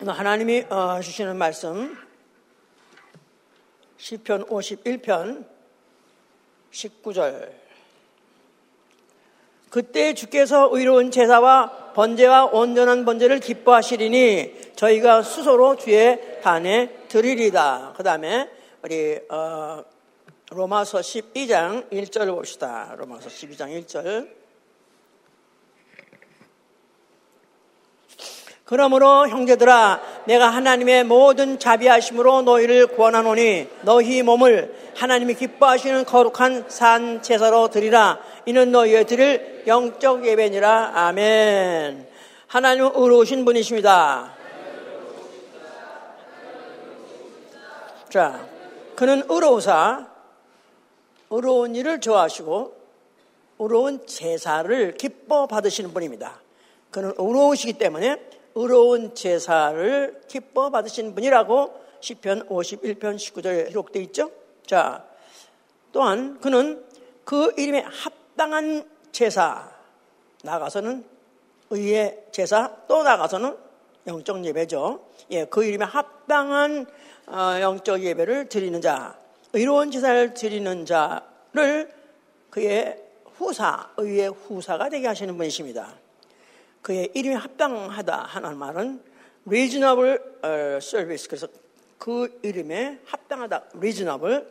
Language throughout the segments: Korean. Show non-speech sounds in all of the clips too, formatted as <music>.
하나님이 어, 주시는 말씀 시편 51편 19절 그때 주께서 의로운 제사와 번제와 온전한 번제를 기뻐하시리니 저희가 스스로 주의 단에 드리리다. 그 다음에 우리 어, 로마서 12장 1절을 봅시다. 로마서 12장 1절 그러므로 형제들아 내가 하나님의 모든 자비하심으로 너희를 구원하노니 너희 몸을 하나님이 기뻐하시는 거룩한 산 제사로 드리라. 이는 너희의 드릴 영적 예배니라. 아멘. 하나님은 의로우신 분이십니다. 자 그는 의로우사 의로운 일을 좋아하시고 의로운 제사를 기뻐 받으시는 분입니다. 그는 의로우시기 때문에 의로운 제사를 기뻐 받으신 분이라고 시편 51편 19절에 기록되어 있죠. 자, 또한 그는 그 이름에 합당한 제사 나가서는 의의 제사 또 나가서는 영적 예배죠. 예, 그 이름에 합당한 어, 영적 예배를 드리는 자, 의로운 제사를 드리는 자를 그의 후사, 의의 후사가 되게 하시는 분이십니다. 그의 이름이 합당하다 하는 말은 reasonable 어, service 그래서 그 이름에 합당하다 reasonable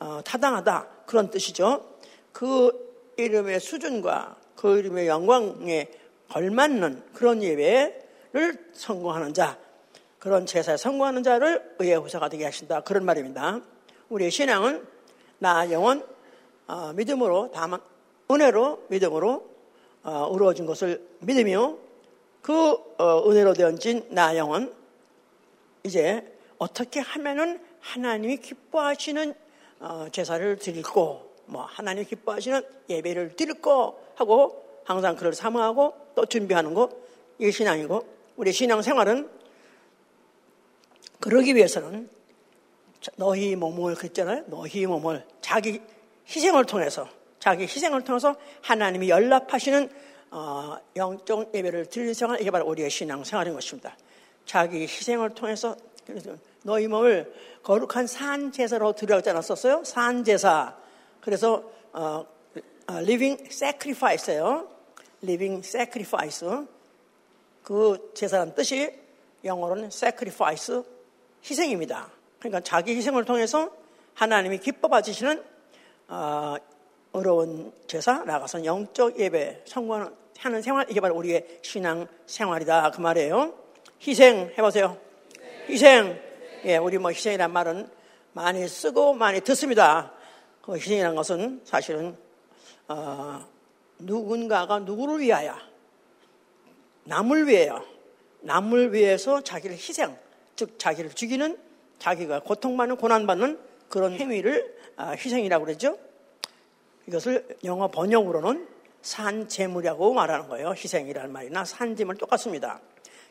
어, 타당하다 그런 뜻이죠. 그 이름의 수준과 그 이름의 영광에 걸맞는 그런 예배를 성공하는 자 그런 제사에 성공하는 자를 의의 후사가 되게 하신다 그런 말입니다. 우리의 신앙은 나 영혼 어, 믿음으로 다만 은혜로 믿음으로 어, 이루어진 것을 믿으며 그 어, 은혜로 되어진 나 영은 이제 어떻게 하면은 하나님이 기뻐하시는 어, 제사를 드리고 뭐 하나님 기뻐하시는 예배를 드릴거 하고 항상 그를 사모하고 또 준비하는 거 이게 신앙이고 우리 신앙 생활은 그러기 위해서는 너희 몸을 그랬잖아요. 너희 몸을 자기 희생을 통해서 자기 희생을 통해서 하나님이 연락하시는 어, 영적 예배를 드리는 생활, 이게 바로 우리의 신앙 생활인 것입니다. 자기 희생을 통해서 너희 몸을 거룩한 산 제사로 드려지 않았었어요? 산 제사. 그래서 어, 어, living sacrifice예요. living sacrifice. 그 제사란 뜻이 영어로는 sacrifice 희생입니다. 그러니까 자기 희생을 통해서 하나님이 기뻐 받으시는 어, 어려운 제사 나가서 영적 예배 성공하는 하는 생활 이게 바로 우리의 신앙 생활이다 그 말이에요. 희생 해보세요. 희생. 예, 우리 뭐 희생이란 말은 많이 쓰고 많이 듣습니다. 그 희생이란 것은 사실은 어, 누군가가 누구를 위하여 남을 위하여 남을 위해서 자기를 희생, 즉 자기를 죽이는 자기가 고통받는 고난받는 그런 행위를 아, 희생이라고 그러죠. 이것을 영어 번역으로는 산재물이라고 말하는 거예요. 희생이라는 말이나 산재물 똑같습니다.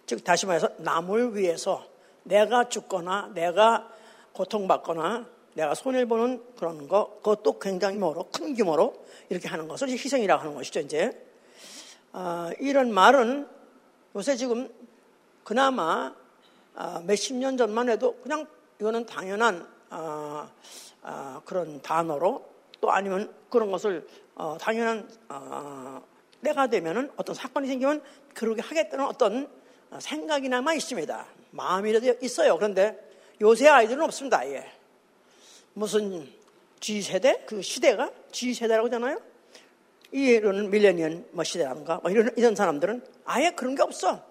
즉 다시 말해서 남을 위해서 내가 죽거나 내가 고통받거나 내가 손해보는 그런 거 그것도 굉장히 뭐로 큰 규모로 이렇게 하는 것을 희생이라고 하는 것이죠. 이제 아, 이런 말은 요새 지금 그나마 아, 몇십 년 전만 해도 그냥 이거는 당연한 아, 아 그런 단어로 또 아니면 그런 것을 어, 당연한 어, 때가 되면은 어떤 사건이 생기면 그러게 하겠다는 어떤 생각이나마 있습니다. 마음이라도 있어요. 그런데 요새 아이들은 없습니다. 아예. 무슨 G세대? 그 시대가 G세대라고 하잖아요. 이런 밀레니언 뭐 시대라든가 뭐 이런, 이런 사람들은 아예 그런 게 없어.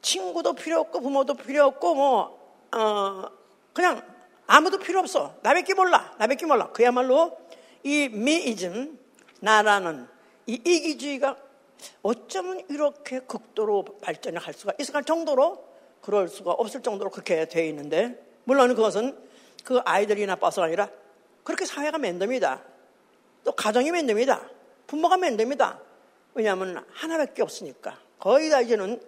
친구도 필요 없고 부모도 필요 없고 뭐, 어, 그냥 아무도 필요 없어. 나밖에 몰라. 나밖에 몰라. 그야말로 이 미이즘, 나라는 이 이기주의가 어쩌면 이렇게 극도로 발전을 할 수가 있을 정도로 그럴 수가 없을 정도로 그렇게 되어 있는데 물론 그것은 그 아이들이 나빠서가 아니라 그렇게 사회가 맨듭니다. 또 가정이 맨듭니다. 부모가 맨듭니다. 왜냐하면 하나밖에 없으니까 거의 다 이제는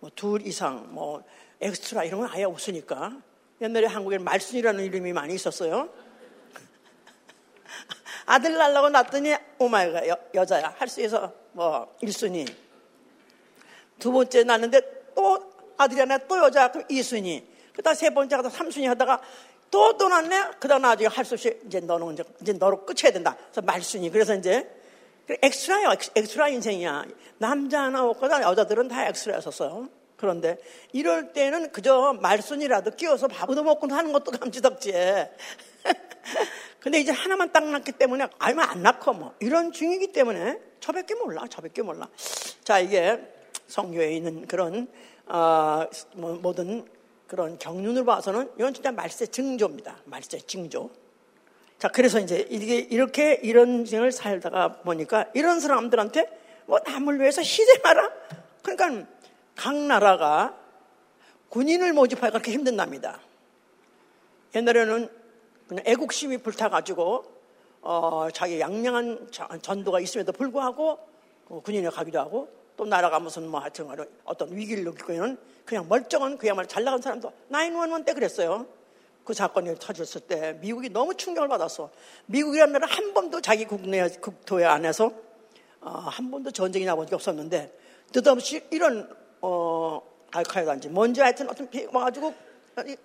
뭐 둘 이상 뭐 엑스트라 이런 건 아예 없으니까 옛날에 한국에는 말순이라는 이름이 많이 있었어요. 아들 낳으려고 낳더니 oh my God 여자야. 할 수 있어. 뭐 일순이. 두 번째 낳는데 또 아들이 하나 또 여자 그럼 이순이 그다음 세 번째가 삼순이 하다가 또 딸 났네? 그다음 나중에 할 수 없이 이제 너는 이제, 이제 너로 끝해야 된다. 그래서 말순이 그래서 이제 엑스트라야 엑스트라 인생이야. 남자 하나 없거나 여자들은 다 엑스트라였었어요 그런데 이럴 때는 그저 말순이라도 끼워서 밥도 먹고 하는 것도 감지덕지 <laughs> 근데 이제 하나만 딱 낳기 때문에 아니면 안 낳고 뭐 이런 중이기 때문에 저밖에 몰라 저밖에 몰라. 자 이게 성교에 있는 그런 어, 뭐, 모든 그런 경륜을 봐서는 이건 진짜 말세 증조입니다. 말세 증조. 자 그래서 이제 이게 이렇게 이런 생을 살다가 보니까 이런 사람들한테 뭐 남을 위해서 희생하라. 그러니까 각 나라가 군인을 모집하기가 그렇게 힘든답니다. 옛날에는 그냥 애국심이 불타가지고 어, 자기 양양한 전도가 있음에도 불구하고 어, 군인에 가기도 하고 또 무슨 뭐 하여튼 어떤 위기를 느끼고는 그냥 멀쩡한 그야말로 잘 나간 사람도 911 때 그랬어요. 그 사건이 터졌을 때 미국이 너무 충격을 받았어. 미국이라는 나라 한 번도 자기 국내 국토에 안에서 어, 한 번도 전쟁이 나본 적이 없었는데 느닷없이 이런 어, 알카이다인지 뭔지 하여튼 어떤 와가지고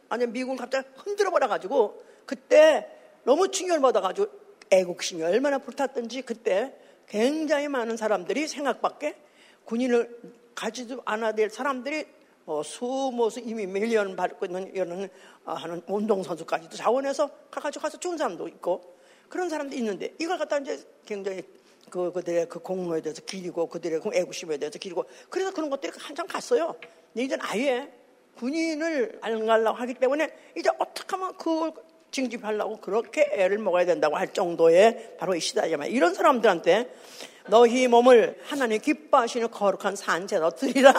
아니 미국을 갑자기 흔들어 버려가지고 그때 너무 충격을 받아가지고 애국심이 얼마나 불탔던지 그때 굉장히 많은 사람들이 생각밖에 군인을 가지도 않아야 될 사람들이 어, 수모수 이미 밀리언 밟고 있는 이런 어, 하는 운동선수까지도 자원해서 가가지고 가서 죽은 사람도 있고 그런 사람도 있는데 이걸 갖다 이제 굉장히 그, 그들의 그 공로에 대해서 기리고 그들의 그 애국심에 대해서 기리고 그래서 그런 것들이 한참 갔어요. 근데 이제는 아예 군인을 안 가려고 하기 때문에 이제 어떻게 하면 그 징집하려고 그렇게 애를 먹어야 된다고 할 정도의 바로 이 시다야만 이런 사람들한테 너희 몸을 하나님 기뻐하시는 거룩한 산재로 드리라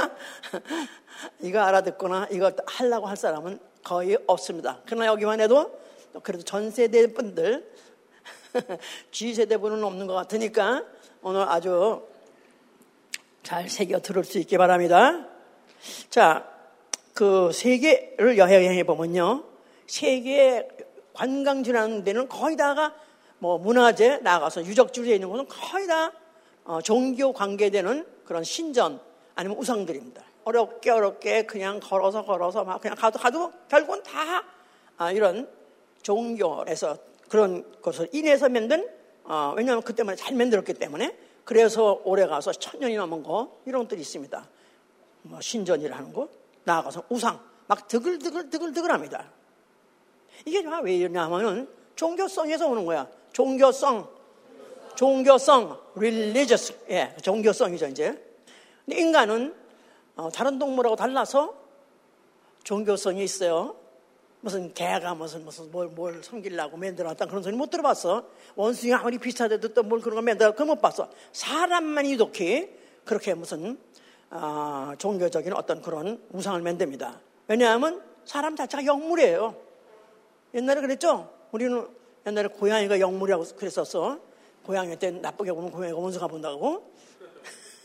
<laughs> 이거 알아듣거나 이거 하려고 할 사람은 거의 없습니다. 그러나 여기만 해도 그래도 전 세대 분들 <laughs> G 세대 분은 없는 것 같으니까 오늘 아주 잘 새겨 들을 수 있기 바랍니다. 자, 그 세계를 여행해 보면요. 세계 관광지라는 데는 거의 다가 뭐 문화재 나가서 유적지에 있는 곳은 거의 다 어, 종교 관계되는 그런 신전 아니면 우상들입니다. 어렵게 어렵게 그냥 걸어서 걸어서 막 그냥 가도 가도 결국은 다 아, 이런 종교에서 그런 것을 인해서 만든 어, 왜냐하면 그때만 잘 만들었기 때문에 그래서 오래 가서 천 년이 넘은 거 이런 것들이 있습니다. 뭐 신전이라는 거 나아가서 우상 막 드글드글 드글드글합니다. 이게 왜 이러냐면은 종교성에서 오는 거야. 종교성, 종교성, religious, 예, 종교성이죠 이제. 근데 인간은 어, 다른 동물하고 달라서 종교성이 있어요. 무슨 개가 무슨 무슨 뭘, 뭘 섬기려고 만들어놨다 그런 소리 못 들어봤어. 원숭이 아무리 비슷하대도 또 뭘 그런 거 만들어 그거 못 봤어. 사람만 이독히 그렇게 무슨 어, 종교적인 어떤 그런 우상을 만듭니다. 왜냐하면 사람 자체가 영물이에요. 옛날에 그랬죠? 우리는 옛날에 고양이가 영물이라고 그랬었어. 고양이 때 나쁘게 보면 고양이가 원수 가 본다고.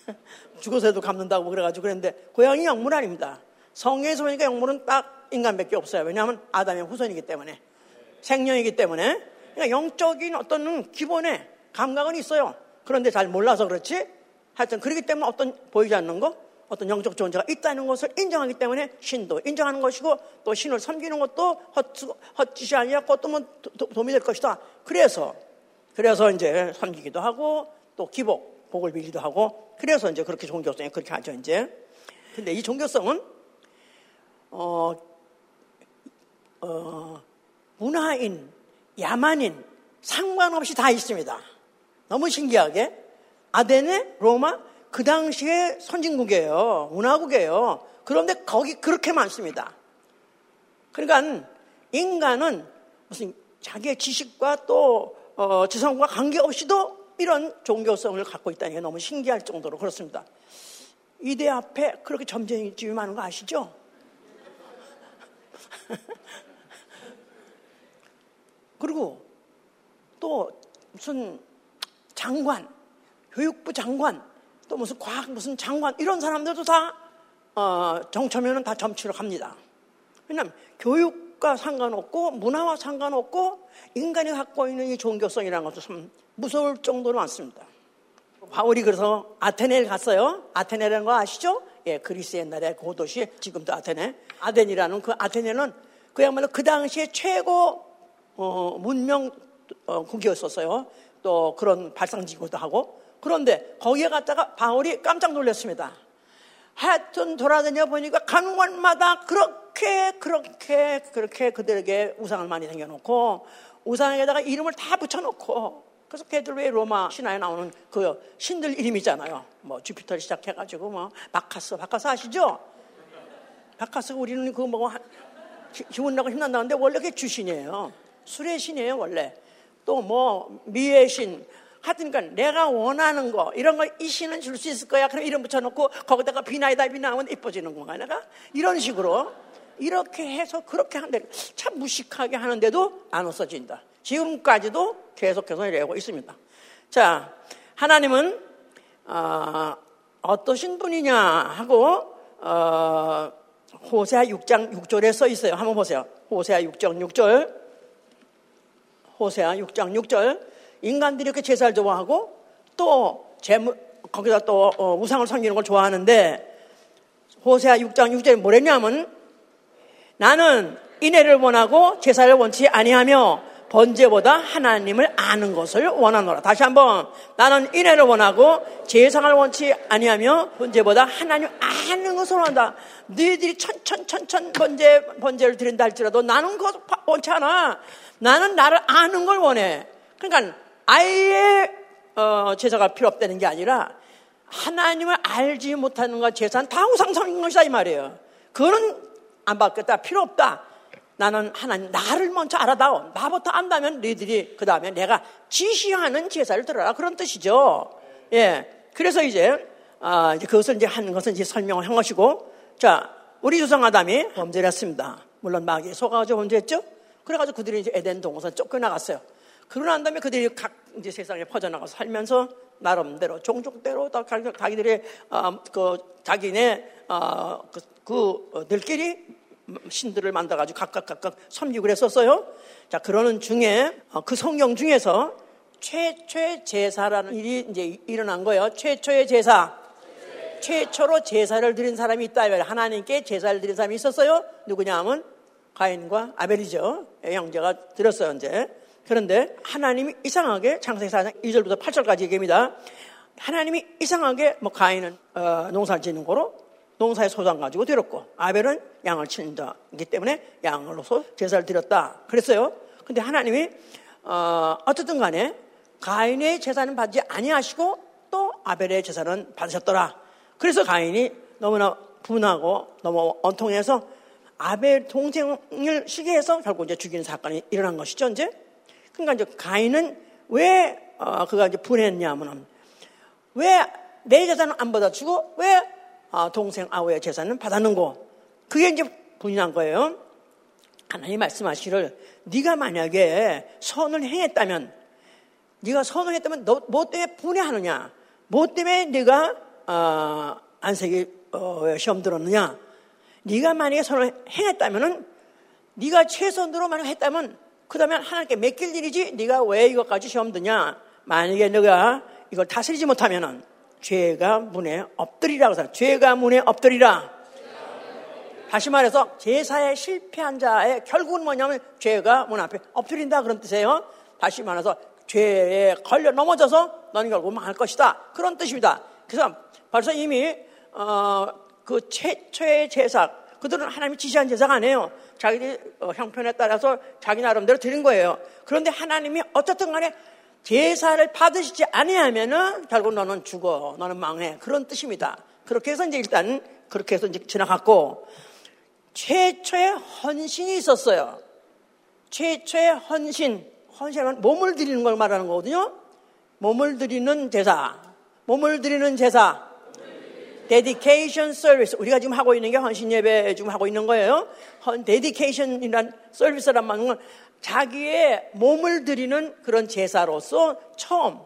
<laughs> 죽어서도 갚는다고 그래가지고 그랬는데 고양이 영물 아닙니다. 성경에서 보니까 영물은 딱 인간밖에 없어요. 왜냐하면 아담의 후손이기 때문에. 생명이기 때문에. 그러니까 영적인 어떤 기본의 감각은 있어요. 그런데 잘 몰라서 그렇지. 하여튼 그렇기 때문에 어떤 보이지 않는 거 어떤 영적 존재가 있다는 것을 인정하기 때문에 신도 인정하는 것이고 또 신을 섬기는 것도 헛짓이 아니라 그것도 뭐 도움이 될 것이다. 그래서 그래서 이제 섬기기도 하고 또 기복 복을 빌기도 하고 그래서 이제 그렇게 종교성이 그렇게 하죠 이제. 근데 이 종교성은 어, 어, 문화인, 야만인 상관없이 다 있습니다. 너무 신기하게 아덴에 로마 그 당시에 선진국이에요. 문화국이에요. 그런데 거기 그렇게 많습니다. 그러니까 인간은 무슨 자기의 지식과 또 어, 지성과 관계없이도 이런 종교성을 갖고 있다는 게 너무 신기할 정도로 그렇습니다. 이대 앞에 그렇게 점쟁이집이 많은 거 아시죠? <laughs> 그리고 또 무슨 장관, 교육부 장관, 또 무슨 과학 무슨 장관 이런 사람들도 다 어, 정처면은 다 점치러 갑니다. 왜냐하면 교육과 상관없고 문화와 상관없고 인간이 갖고 있는 이 종교성이라는 것도 참 무서울 정도로 많습니다. 바울이 그래서 아테네를 갔어요. 아테네라는 거 아시죠? 예, 그리스 옛날에 그 도시 지금도 아테네 아덴이라는 그 아테네는 그야말로 그 당시에 최고 어, 문명 어, 국이었었어요. 또 그런 발상지구도 하고 그런데 거기에 갔다가 바울이 깜짝 놀랐습니다. 하여튼 돌아다녀 보니까 간관마다 그렇게 그렇게 그렇게 그들에게 우상을 많이 생겨놓고 우상에다가 이름을 다 붙여놓고 그래서 걔들 왜 로마 신화에 나오는 그 신들 이름 있잖아요. 뭐 주피터 시작해가지고 뭐 바카스 바카스 아시죠? 바카스 우리는 그뭐 기분 나고 힘난다는데 원래 그게 주신이에요. 술의 신이에요 원래. 또 뭐 미의 신 하여튼 그러니까 내가 원하는 거 이런 거이 신은 줄수 있을 거야. 그럼 이름 붙여놓고 거기다가 비나이다 비나하면 이뻐지는 건가 내가 이런 식으로 이렇게 해서 그렇게 하는데 참 무식하게 하는데도 안 없어진다. 지금까지도 계속해서 이러고 있습니다. 자 하나님은 어, 어떠신 분이냐 하고 어, 호세아 6장 6절에 써 있어요. 한번 보세요. 호세아 6장 6절. 호세아 6장 6절. 인간들이 이렇게 제사를 좋아하고 또 재물, 거기다 또 어, 우상을 섬기는 걸 좋아하는데 호세아 6장 6절에 뭐랬냐면 나는 인애를 원하고 제사를 원치 아니하며 번제보다 하나님을 아는 것을 원하노라. 다시 한번 나는 인애를 원하고 제상을 원치 아니하며 번제보다 하나님 아는 것을 원한다. 너희들이 천천천천 번제 번제를 드린다 할지라도 나는 그것 원치 않아. 나는 나를 아는 걸 원해. 그러니까 아예 어, 제사가 필요 없다는 게 아니라 하나님을 알지 못하는 것 제사는 다 우상성인 것이다 이 말이에요. 그거는 안 받겠다. 필요 없다. 나는 하나님 나를 먼저 알아다오. 나부터 안다면 너희들이 그 다음에 내가 지시하는 제사를 들어라 그런 뜻이죠. 예. 그래서 이제 아, 이제 그것을 이제 한 것은 이제 설명을 한 것이고 자 우리 조상 아담이 범죄를 했습니다. 물론 마귀에 속아가지고 범죄했죠. 그래가지고 그들이 이제 에덴 동산 쫓겨나갔어요. 그러고 난 다음에 그들이 각 이제 세상에 퍼져나가서 살면서 나름대로 종족대로 다 자기들의 어, 그 자기네 어, 그, 그 들끼리 신들을 만들어 가지고 각각 각각 섬기고 그랬었어요. 자 그러는 중에 어, 그 성경 중에서 최초의 제사라는 일이 이제 일어난 거예요. 최초의 제사. 최초로 제사를 드린 사람이 있다. 하나님께 제사를 드린 사람이 있었어요. 누구냐 하면 가인과 아벨이죠. 형제가 드렸어요, 이제. 그런데 하나님이 이상하게 창세기 4장 2절부터 8절까지 얘기합니다. 하나님이 이상하게 뭐 가인은 어, 농사를 짓는 거로 농사의 소장 가지고 드렸고 아벨은 양을 자이기 때문에 양으로서 제사를 드렸다. 그랬어요. 근데 하나님이 어, 어쨌든 간에 가인의 제사는 받지 아니하시고 또 아벨의 제사는 받으셨더라. 그래서 가인이 너무나 분하고 너무 원통해서 아벨 동생을 시기해서 결국 이제 죽이는 사건이 일어난 것이죠, 이제. 그러니까 이제 가인은 왜 어, 그가 이제 분했냐면은 왜 내 재산은 안 받아주고 왜 어, 동생 아우의 재산은 받았는고 그게 이제 분이 난 거예요. 하나님 말씀하시를 네가 만약에 선을 행했다면 네가 선을 했다면 너, 뭐 때문에 분해하느냐? 뭐 때문에 네가 어, 안색이 어, 시험 들었느냐? 네가 만약에 선을 행했다면은 네가 최선으로 만약 했다면 그러면 하나님께 맡길 일이지 네가 왜 이것까지 시험 드냐? 만약에 네가 이걸 다스리지 못하면은 죄가 문에 엎드리라고 해서 죄가 문에 엎드리라. 다시 말해서 제사에 실패한 자의 결국은 뭐냐면 죄가 문 앞에 엎드린다 그런 뜻이에요. 다시 말해서 죄에 걸려 넘어져서 너는 결국 망할 것이다. 그런 뜻입니다. 그래서 벌써 이미 어, 그 최초의 제사 그들은 하나님이 지시한 제사가 아니에요. 자기들 어, 형편에 따라서 자기 나름대로 드린 거예요. 그런데 하나님이 어떻든 간에 제사를 받으시지 아니하면은 결국 너는 죽어. 너는 망해. 그런 뜻입니다. 그렇게 해서 이제 일단 그렇게 해서 이제 지나갔고 최초의 헌신이 있었어요. 최초의 헌신. 헌신은 몸을 드리는 걸 말하는 거거든요. 몸을 드리는 제사. 몸을 드리는 제사. Dedication service. 우리가 지금 하고 있는 게 헌신 예배 지금 하고 있는 거예요. dedication이란 서비스란 말은 자기의 몸을 드리는 그런 제사로서 처음,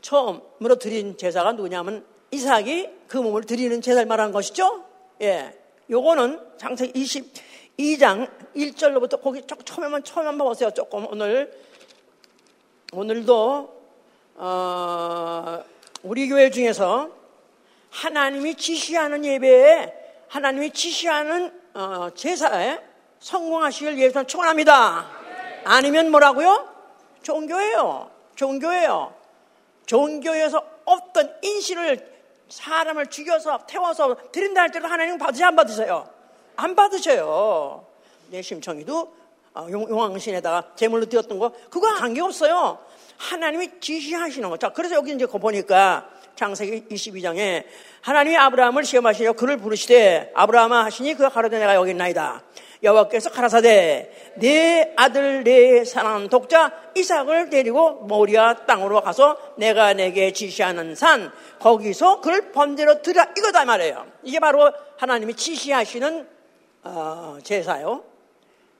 처음으로 드린 제사가 누구냐면 이삭이 그 몸을 드리는 제사를 말하는 것이죠. 예. 요거는 장세기 22장 1절로부터 거기 처음에만 처음만 보세요. 조금 오늘 오늘도 어, 우리 교회 중에서 하나님이 지시하는 예배에 하나님이 지시하는 어, 제사에 성공하시길 예수님 축원합니다. 아니면 뭐라고요? 종교예요. 종교예요. 종교에서 어떤 인신을 사람을 죽여서 태워서 드린다 할 때도 하나님 받으세요 안 받으세요? 안 받으셔요. 내 심청이도 어, 용왕신에다가 제물로 드렸던 거 그거 관계없어요. 하나님이 지시하시는 거. 자, 그래서 여기 이제 보니까 창세기 22장에 하나님이 아브라함을 시험하시려 그를 부르시되 아브라함아 하시니 그가 가로되 내가 여기 있나이다. 여호와께서 가라사대 내 아들 내 사랑하는 독자 이삭을 데리고 모리아 땅으로 가서 내가 내게 지시하는 산 거기서 그를 번제로 드려 이거다 말이에요. 이게 바로 하나님이 지시하시는 어, 제사요.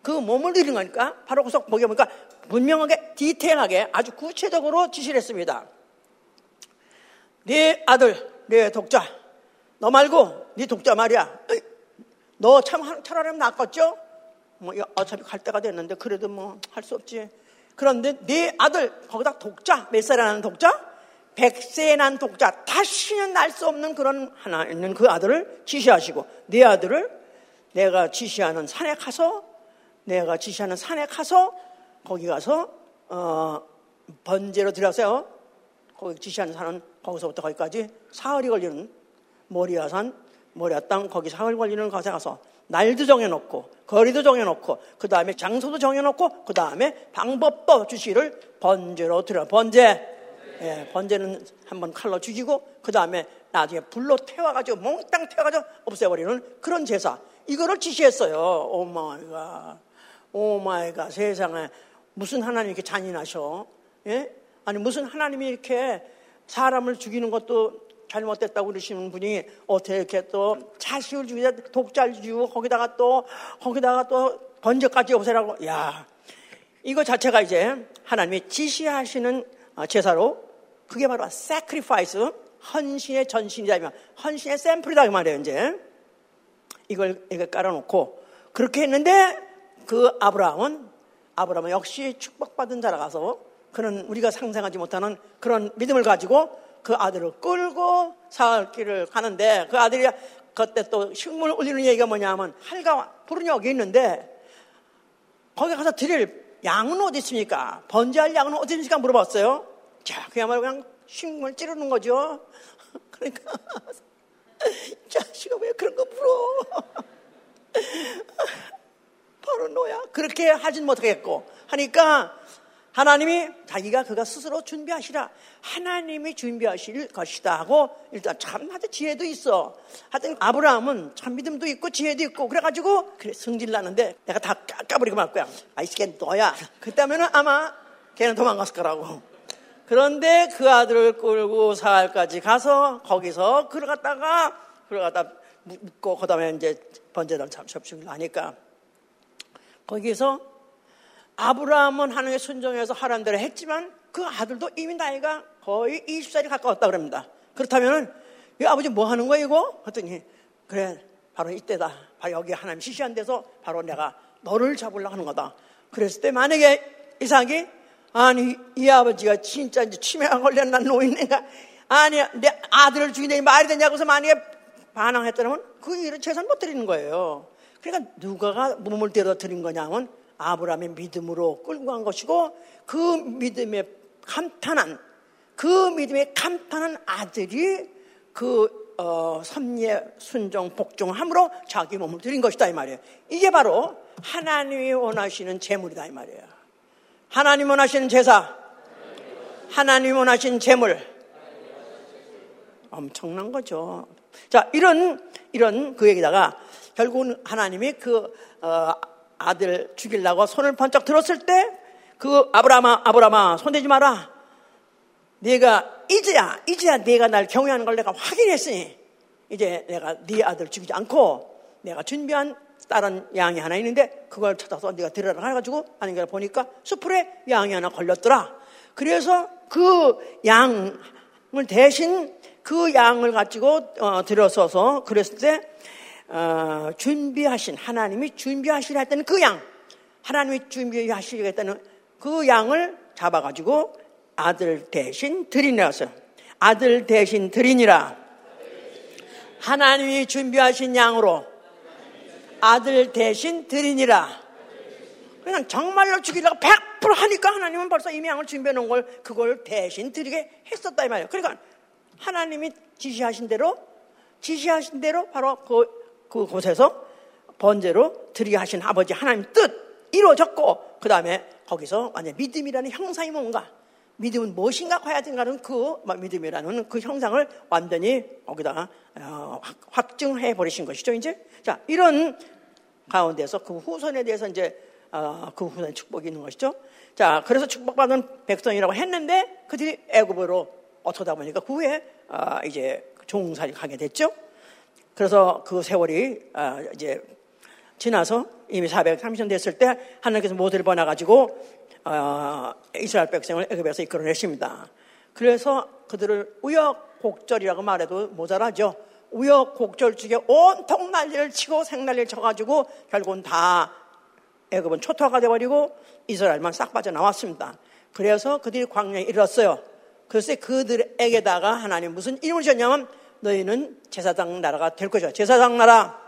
그 몸을 드리는 거니까 바로 거기서 보게 보니까 분명하게 디테일하게 아주 구체적으로 지시를 했습니다. 네 아들, 네 독자, 너 말고 네 독자 말이야. 너 참 차라리 낫겠죠? 뭐 어차피 갈 때가 됐는데 그래도 뭐 할 수 없지. 그런데 네 아들 거기다 독자 몇난 독자? 백세에 난 독자 다시는 날 수 없는 그런 하나 있는 그 아들을 지시하시고 네 아들을 내가 지시하는 산에 가서 내가 지시하는 산에 가서 거기 가서 어, 번제로 드렸어요. 거기 지시하는 산은 거기서부터 거기까지 사흘이 걸리는 모리아산, 모리아 땅 거기 사흘 걸리는 곳에 가서 날도 정해놓고 거리도 정해놓고 그 다음에 장소도 정해놓고 그 다음에 방법도 주시를 번제로 드려 번제 예, 번제는 한번 칼로 죽이고 그 다음에 나중에 불로 태워가지고 몽땅 태워가지고 없애버리는 그런 제사 이거를 지시했어요. Oh my God. Oh my God. 세상에 무슨 하나님이 이렇게 잔인하셔? 예? 아니 무슨 하나님이 이렇게 사람을 죽이는 것도 잘못됐다고 그러시는 분이 어떻게 또 자식을 죽이다 독자를 죽이고 거기다가 또 거기다가 또 번제까지 없애라고. 야 이거 자체가 이제 하나님이 지시하시는 어, 제사로 그게 바로 sacrifice 헌신의 전신이다. 헌신의 샘플이다. 그 말이에요 이제. 이걸 이걸 깔아놓고 그렇게 했는데 그 아브라함은 아브라함은 역시 축복받은 자라 가서 그런 우리가 상상하지 못하는 그런 믿음을 가지고 그 아들을 끌고 사흘 길을 가는데 그 아들이 그때 또 식물 올리는 얘기가 뭐냐면 할가 푸른 여기 있는데 거기 가서 드릴 양은 어디 있습니까? 번제할 양은 어디 있습니까? 물어봤어요. 자, 그야말로 그냥 식물 찌르는 거죠. <laughs> 그러니까 <laughs> 자식아 왜 그런 거 물어? <laughs> 바로 너야. 그렇게 하진 못하겠고 하니까 하나님이 자기가 그가 스스로 준비하시라. 하나님이 준비하실 것이다 하고 일단 참 하여튼 지혜도 있어. 하여튼 아브라함은 참 믿음도 있고 지혜도 있고 그래가지고 그래 승질나는데 내가 다 깎아버리고 말 거야. 아이 새끼 너야. 그랬다면 아마 걔는 도망갔을 거라고. 그런데 그 아들을 끌고 사흘까지 가서 거기서 걸어갔다가 걸어갔다 묻고 그다음에 이제 번제단 참 접촉을 하니까 거기서 아브라함은 하나님의 순종해서 하란 대로 했지만 그 아들도 이미 나이가 거의 20살이 가까웠다 그럽니다. 그렇다면 이 아버지 뭐 하는 거야 이거? 했더니 그래 바로 이때다. 바로 여기 하나님 시시한 데서 바로 내가 너를 잡으려고 하는 거다. 그랬을 때 만약에 이삭이 아니 이 아버지가 진짜 이제 치매가 걸렸나 노인네가 아니 내 아들을 죽이니 말이 되냐고서 만약에 반항했더라면 그 일을 재산 못 드리는 거예요. 그러니까 누가가 몸을 때려 드린 거냐면 아브라함의 믿음으로 끌고 간 것이고 그 믿음에 감탄한 그 믿음에 감탄한 아들이 그 어, 섭리의 순종 복종함으로 자기 몸을 드린 것이다 이 말이에요. 이게 바로 하나님이 원하시는 제물이다 이 말이에요. 하나님 원하시는 제사, 하나님 원하시는 제물. 엄청난 거죠. 자, 이런 이런 그 얘기다가 결국은 하나님이 그 어, 아들 죽이려고 손을 번쩍 들었을 때 그 아브라마 아브라마 손대지 마라. 네가 이제야 이제야 네가 날 경외하는 걸 내가 확인했으니 이제 내가 네 아들 죽이지 않고 내가 준비한 다른 양이 하나 있는데 그걸 찾아서 네가 들으라 해가지고 하는 걸 보니까 수풀에 양이 하나 걸렸더라. 그래서 그 양을 대신 그 양을 가지고 어, 들어서서 그랬을 때 어, 준비하신 하나님이 준비하시려 했던 그 양, 하나님이 준비하시려 했던 그 양을 잡아가지고 아들 대신 드리니라서 아들 대신 드리니라. 하나님이 준비하신 양으로 아들 대신 드리니라. 그냥 정말로 죽이려고 100% 하니까 하나님은 벌써 이미 양을 준비해 놓은 걸 그걸 대신 드리게 했었다 이 말이에요. 그러니까 하나님이 지시하신 대로 지시하신 대로 바로 그, 그 곳에서 번제로 드리게 하신 아버지 하나님 뜻 이루어졌고 그 다음에 거기서 완전 믿음이라는 형상이 뭔가 믿음은 무엇인가 가야 된가는 그 믿음이라는 그 형상을 완전히 거기다 어, 확증해 버리신 것이죠 이제? 자 이런 가운데서 그 후손에 대해서 이제 어, 그 후손의 축복이 있는 것이죠. 자 그래서 축복받은 백성이라고 했는데 그들이 애굽으로 어쩌다 보니까 그 후에 어, 이제 종살이 가게 됐죠 그래서 그 세월이 이제 지나서 이미 430년 됐을 때 하나님께서 모두를 보내가지고 어, 이스라엘 백성을 애굽에서 이끌어내십니다. 그래서 그들을 우여곡절이라고 말해도 모자라죠. 우여곡절 중에 온통 난리를 치고 생난리를 쳐가지고 결국은 다 애굽은 초토화가 돼버리고 이스라엘만 싹 빠져나왔습니다. 그래서 그들이 광야에 이르렀어요. 그래서 그들에게다가 하나님 무슨 이름을 주셨냐면 너희는 제사장 나라가 될 것이다. 제사장 나라.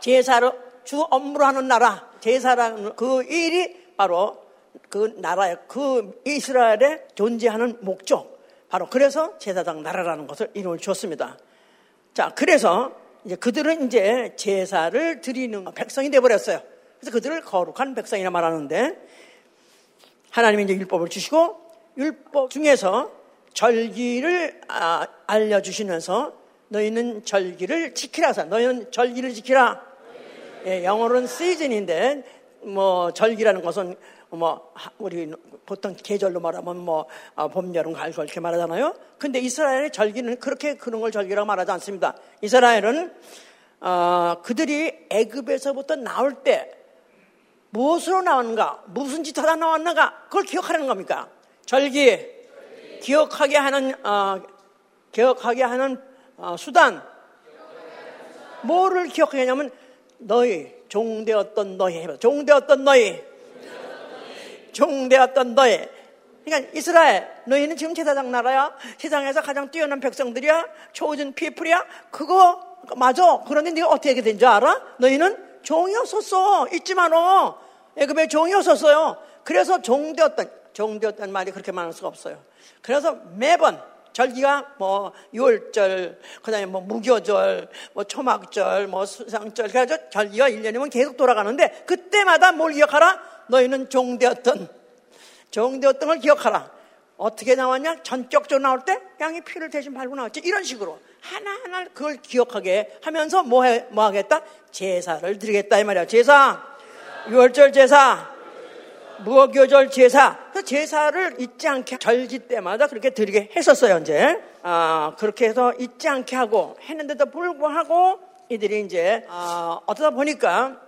제사를 주 업무로 하는 나라. 제사라는 그 일이 바로 그 나라의 그 이스라엘의 존재하는 목적 바로 그래서 제사장 나라라는 것을 이름을 줬습니다. 자, 그래서 이제 그들은 이제 제사를 드리는 백성이 되어버렸어요. 그래서 그들을 거룩한 백성이라 말하는데 하나님이 이제 율법을 주시고 율법 중에서 절기를 아, 알려주시면서 너희는 절기를 지키라서 너희는 절기를 지키라. 예, 영어로는 시즌인데 뭐 절기라는 것은 뭐 우리 보통 계절로 말하면 뭐 아, 봄, 여름, 가을 그렇게 말하잖아요. 근데 이스라엘의 절기는 그렇게 그런 걸 절기라고 말하지 않습니다. 이스라엘은 어, 그들이 애굽에서부터 나올 때 무엇으로 나왔는가, 무슨 짓 하다 나왔는가, 그걸 기억하는 겁니까? 절기, 기억하게 하는 어, 기억하게 하는 어, 수단. 뭐를 기억하게 하냐면 너희 종되었던 너희 종되었던 너희. 종되었던 너희. 그러니까 이스라엘 너희는 지금 제사장 나라야? 세상에서 가장 뛰어난 백성들이야? 초진 피플이야? 그거 맞아. 그런데 네가 어떻게 된 줄 알아? 너희는 종이었었어. 잊지 마너 애급에 종이었었어요. 그래서 종되었던 종되었다는 말이 그렇게 많을 수가 없어요 그래서 매번 절기가 뭐 유월절, 그다음에 뭐 무교절, 뭐 초막절, 뭐 수상절 그래서 절기가 1년이면 계속 돌아가는데 그때마다 뭘 기억하라? 너희는 종되었던 종되었던 걸 기억하라. 어떻게 나왔냐? 전격적으로 나올 때 양이 피를 대신 밟고 나왔지. 이런 식으로 하나하나 그걸 기억하게 하면서 뭐, 해, 뭐 하겠다? 제사를 드리겠다 이 말이야. 제사, 유월절 제사, 무교절 제사, 그 제사를 잊지 않게 절기 때마다 그렇게 드리게 했었어요, 이제. 아, 그렇게 해서 잊지 않게 하고 했는데도 불구하고 이들이 이제, 아, 어쩌다 보니까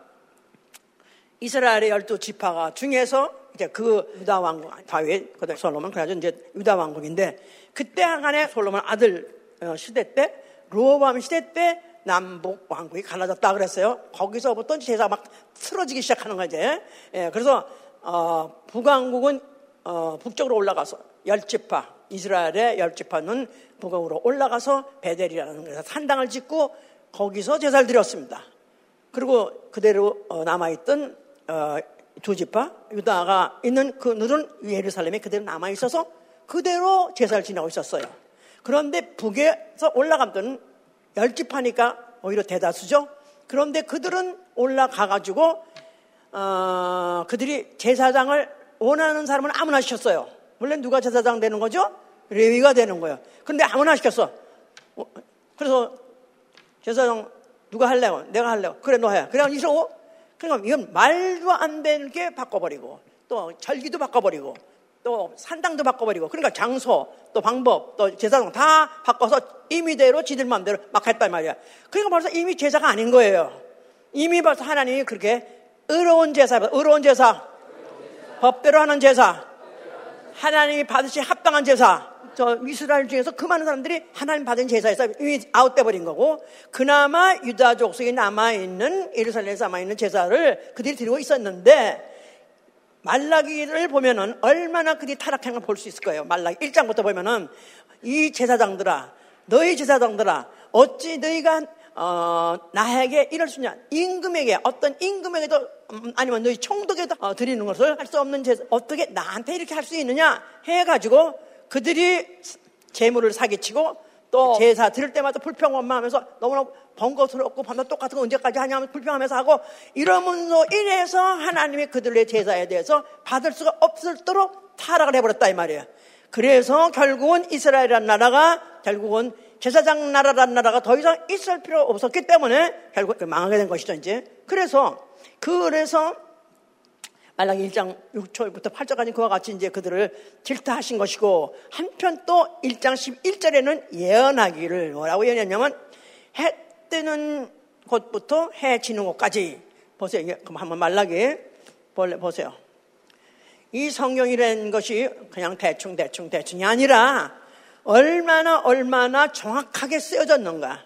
이스라엘의 열두 지파가 중에서 이제 그 유다 왕국, 다윗, 그다음 솔로몬, 그래가지고 이제 유다 왕국인데 그때 한간에 솔로몬 아들 어, 시대 때, 로밤 시대 때 남북 왕국이 갈라졌다 그랬어요. 거기서부터 제사 막 틀어지기 시작하는 거지. 예, 그래서 어, 북왕국은 어, 북쪽으로 올라가서 열지파 이스라엘의 열지파는 북왕으로 올라가서 베델이라는 곳에서 산당을 짓고 거기서 제사를 드렸습니다. 그리고 그대로 어, 남아있던 어, 두 지파 유다가 있는 그 누른 예루살렘에 그대로 남아 있어서 그대로 제사를 지내고 있었어요. 그런데 북에서 올라가던 열지파니까 오히려 대다수죠. 그런데 그들은 올라가 가지고 어, 그들이 제사장을 원하는 사람은 아무나 시켰어요. 물론 누가 제사장 되는 거죠? 레위가 되는 거예요. 그런데 아무나 시켰어. 어, 그래서 제사장 누가 할래요? 내가 할래요. 그래 너 해. 그래 이러고 그러니까 이건 말도 안 되는 게 바꿔버리고 또 절기도 바꿔버리고 또 산당도 바꿔버리고 그러니까 장소 또 방법 또 제사장 다 바꿔서 임의대로 지들 마음대로 막 했단 말이야. 그러니까 벌써 이미 제사가 아닌 거예요. 이미 벌써 하나님이 그렇게 의로운 제사, 의로운 제사, 법대로 하는 제사, 하나님이 받으신 합당한 제사. 저 이스라엘 중에서 그 많은 사람들이 하나님 받은 제사에서 이미 아웃돼 버린 거고 그나마 유다족 속에 남아 있는 예루살렘에서 남아 있는 제사를 그들이 드리고 있었는데 말라기를 보면은 얼마나 그들이 타락한 걸 볼 수 있을 거예요. 말라기 1장부터 보면은 이 제사장들아 너희 제사장들아 어찌 너희가 어, 나에게 이럴 수 있냐? 임금에게 어떤 임금에게도 음, 아니면 너희 총독에도 어, 드리는 것을 할 수 없는 제사 어떻게 나한테 이렇게 할 수 있느냐 해가지고 그들이 재물을 사기치고 또 제사 드릴 때마다 불평원만하면서 너무나 번거스럽고 반면 똑같은 거 언제까지 하냐면 불평하면서 하고 이러면서 인해서 하나님이 그들의 제사에 대해서 받을 수가 없을도록 타락을 해버렸다 이 말이에요. 그래서 결국은 이스라엘이라는 나라가 결국은 제사장 나라라는 나라가 더 이상 있을 필요 없었기 때문에 결국 망하게 된 것이죠 이제. 그래서 그래서 말라기 1장 6절부터 8절까지 그와 같이 이제 그들을 질타하신 것이고 한편 또 1장 11절에는 예언하기를 뭐라고 예언했냐면 해 뜨는 곳부터 해 지는 곳까지 보세요. 그럼 한번 말라기 보세요. 이 성경이라는 것이 그냥 대충 대충 대충이 아니라 얼마나 얼마나 정확하게 쓰여졌는가.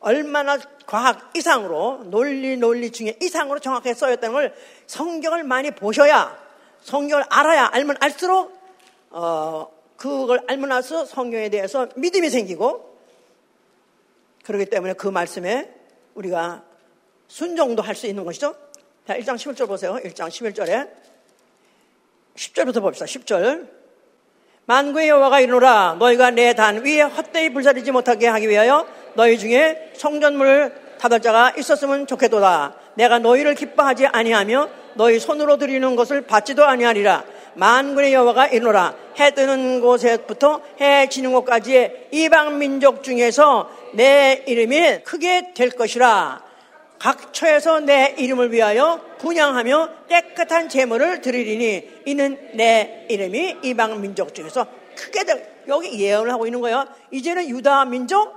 얼마나 과학 이상으로 논리 논리 중에 이상으로 정확하게 써였다는 걸 성경을 많이 보셔야 성경을 알아야 알면 알수록 어 그걸 알면 알수록 성경에 대해서 믿음이 생기고 그렇기 때문에 그 말씀에 우리가 순종도 할 수 있는 것이죠. 자, 1장 11절 보세요. 1장 11절에 10절부터 봅시다. 10절. 만구의 여호와가 이르노라 너희가 내 단 위에 헛되이 불사르지 못하게 하기 위하여 너희 중에 성전물을 닫을 자가 있었으면 좋겠도다. 내가 너희를 기뻐하지 아니하며 너희 손으로 드리는 것을 받지도 아니하리라. 만군의 여호와가 이르노라 해 뜨는 곳에부터 해 지는 곳까지의 이방 민족 중에서 내 이름이 크게 될 것이라. 각 처에서 내 이름을 위하여 분양하며 깨끗한 제물을 드리리니 이는 내 이름이 이방 민족 중에서 크게 될 여기 예언을 하고 있는 거예요. 이제는 유다 민족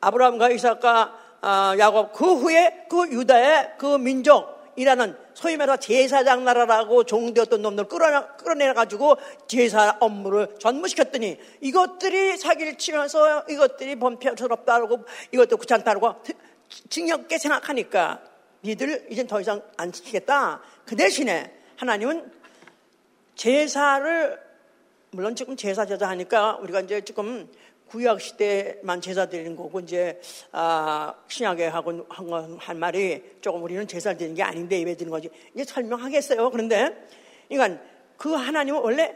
아브라함과 이삭과 아, 야곱 그 후에 그 유다의 그 민족이라는 소위 말해서 제사장 나라라고 종되었던 놈들 끌어내, 가지고 제사 업무를 전무시켰더니 이것들이 사기를 치면서 이것들이 범죄스럽다고 이것도 귀찮다고 징역게 생각하니까 니들 이젠 더 이상 안 지키겠다. 그 대신에 하나님은 제사를 물론 지금 제사 제사 하니까 우리가 이제 지금 구약 시대만 제사 드리는 거고 이제 아, 신약에 하고 한, 한 말이 조금 우리는 제사 드리는 게 아닌데 예배 드리는 거지. 이제 설명하겠어요. 그런데 그러니까 그 하나님은 원래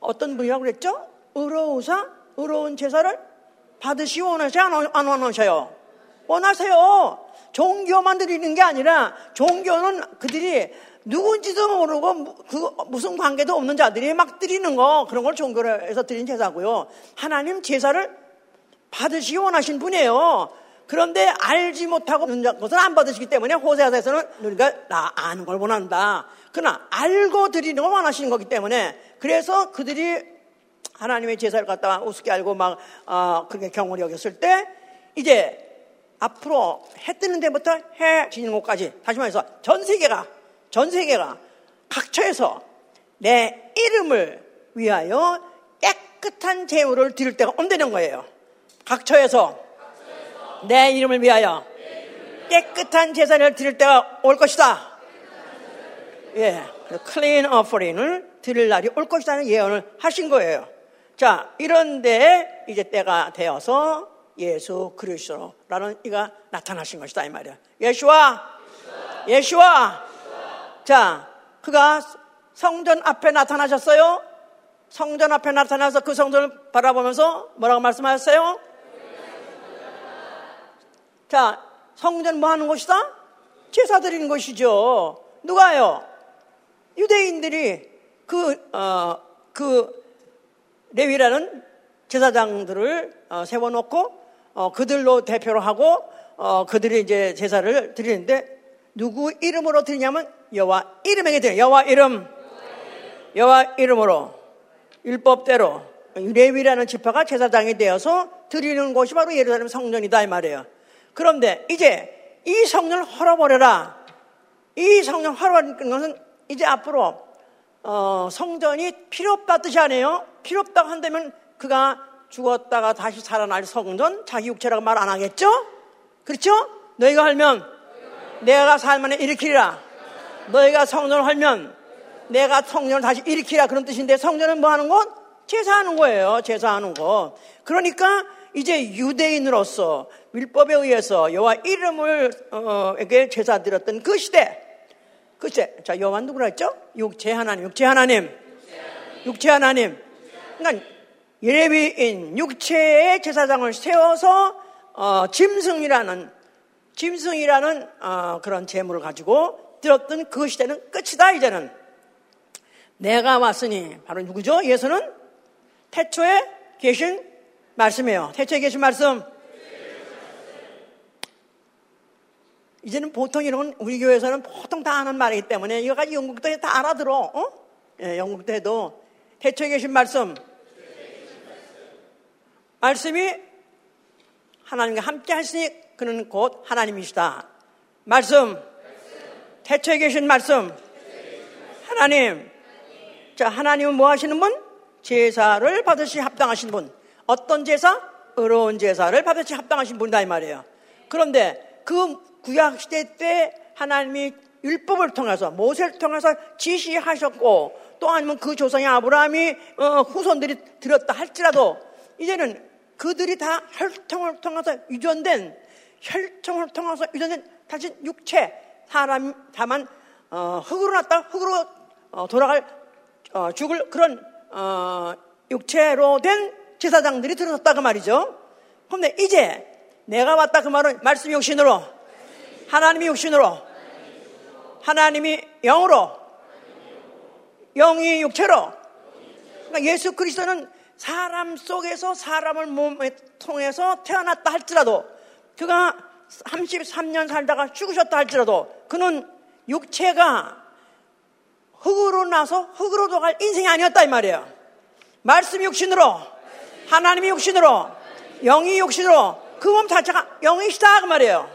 어떤 분이라고 그랬죠? 의로우사 의로운 제사를 받으시오 원하세요? 안 원하셔요? 원하세요. 종교만 드리는 게 아니라 종교는 그들이 누군지도 모르고 그 무슨 관계도 없는 자들이 막 드리는 거 그런 걸 종교에서 드린 제사고요. 하나님 제사를 받으시기 원하신 분이에요. 그런데 알지 못하고 것을 안 받으시기 때문에 호세아서에서는 우리가 나 아는 걸 원한다. 그러나 알고 드리는 걸 원하시는 거기 때문에 그래서 그들이 하나님의 제사를 갖다가 우습게 알고 막 어, 그렇게 경홀히 여겼을 때 이제 앞으로 해 뜨는 데부터 해 지는 곳까지 다시 말해서 전 세계가 전 세계가 각처에서 내 이름을 위하여 깨끗한 제물을 드릴 때가 온다는 거예요. 각처에서 내 이름을 위하여 깨끗한 제사를 드릴 때가 올 것이다. 예, 클린 어퍼링을 드릴 날이 올 것이라는 예언을 하신 거예요. 자, 이런데 이제 때가 되어서 예수 그리스도라는 이가 나타나신 것이다 이 말이야. 예수와 예수와 자, 그가 성전 앞에 나타나셨어요. 성전 앞에 나타나서 그 성전을 바라보면서 뭐라고 말씀하셨어요? 자, 성전 뭐 하는 곳이다? 제사 드리는 것이죠. 누가요? 유대인들이 그, 어, 그 레위라는 제사장들을 어, 세워놓고 어, 그들로 대표로 하고 어, 그들이 이제 제사를 드리는데 누구 이름으로 드리냐면 여호와 이름에게 드려 여호와 이름 여호와 이름으로 율법대로 레위라는 지파가 제사장이 되어서 드리는 곳이 바로 예루살렘 성전이다 이 말이에요. 그런데 이제 이 성전을 헐어버려라. 이 성전 헐어버리는 것은 이제 앞으로 어, 성전이 필요 없다 뜻이 아니에요. 필요 없다고 한다면 그가 죽었다가 다시 살아날 성전 자기 육체라고 말 안 하겠죠? 그렇죠? 너희가 하면 내가 살만에 일으키리라. 너희가 성전을 하면 내가 성전을 다시 일으키라 그런 뜻인데 성전은 뭐 하는 곳? 제사하는 거예요. 제사하는 거. 그러니까 이제 유대인으로서 율법에 의해서 여호와 이름을 어, 에게 제사 드렸던 그 시대, 그 시대. 자 여호와 누구라 했죠? 육체 하나님, 육체 하나님, 육체 하나님. 그러니까 예레비인 육체의 제사장을 세워서 어, 짐승이라는 짐승이라는 어, 그런 재물을 가지고 들었던 그 시대는 끝이다 이제는 내가 왔으니 바로 누구죠? 예수는 태초에 계신 말씀이에요. 태초에 계신 말씀. 이제는 보통 이런 우리 교회에서는 보통 다 아는 말이기 때문에 이거까지 영국도 다 알아들어. 어? 예, 영국도 해도 태초에 계신 말씀. 말씀이 하나님과 함께 하시니 그는 곧 하나님이시다. 말씀. 태초에 계신 말씀. 하나님. 자, 하나님은 뭐 하시는 분? 제사를 받으시 합당하신 분. 어떤 제사? 의로운 제사를 받으시 합당하신 분이다 이 말이에요. 그런데 그 구약 시대 때 하나님이 율법을 통해서 모세를 통해서 지시하셨고 또 아니면 그 조상의 아브라함이 어, 후손들이 들었다 할지라도 이제는 그들이 다 혈통을 통해서 유전된 혈통을 통해서 유전된 다시 육체 사람 다만 어, 흙으로 났다 흙으로 어, 돌아갈 어, 죽을 그런 어, 육체로 된 제사장들이 들어섰다 그 말이죠. 그런데 이제 내가 왔다 그 말은 말씀 육신으로 하나님이 육신으로 하나님이 영으로 영이 육체로 그러니까 예수 그리스도는 사람 속에서 사람을 몸에 통해서 태어났다 할지라도 그가 33년 살다가 죽으셨다 할지라도 그는 육체가 흙으로 나서 흙으로 도갈 인생이 아니었다 이 말이에요. 말씀 육신으로 하나님이 육신으로 영이 육신으로 그 몸 자체가 영이시다 그 말이에요.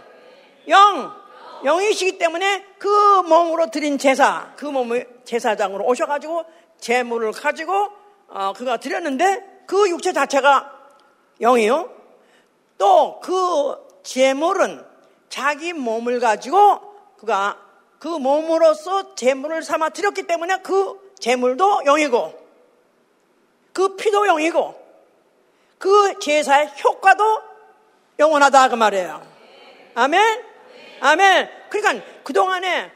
영 영이시기 때문에 그 몸으로 드린 제사 그 몸을 제사장으로 오셔가지고 제물을 가지고 어, 그가 드렸는데 그 육체 자체가 영이요. 또그 제물은 자기 몸을 가지고 그가 그 몸으로서 제물을 삼아 드렸기 때문에 그 제물도 영이고 그 피도 영이고 그 제사의 효과도 영원하다 그 말이에요. 아멘. 아멘. 그러니까 그 동안에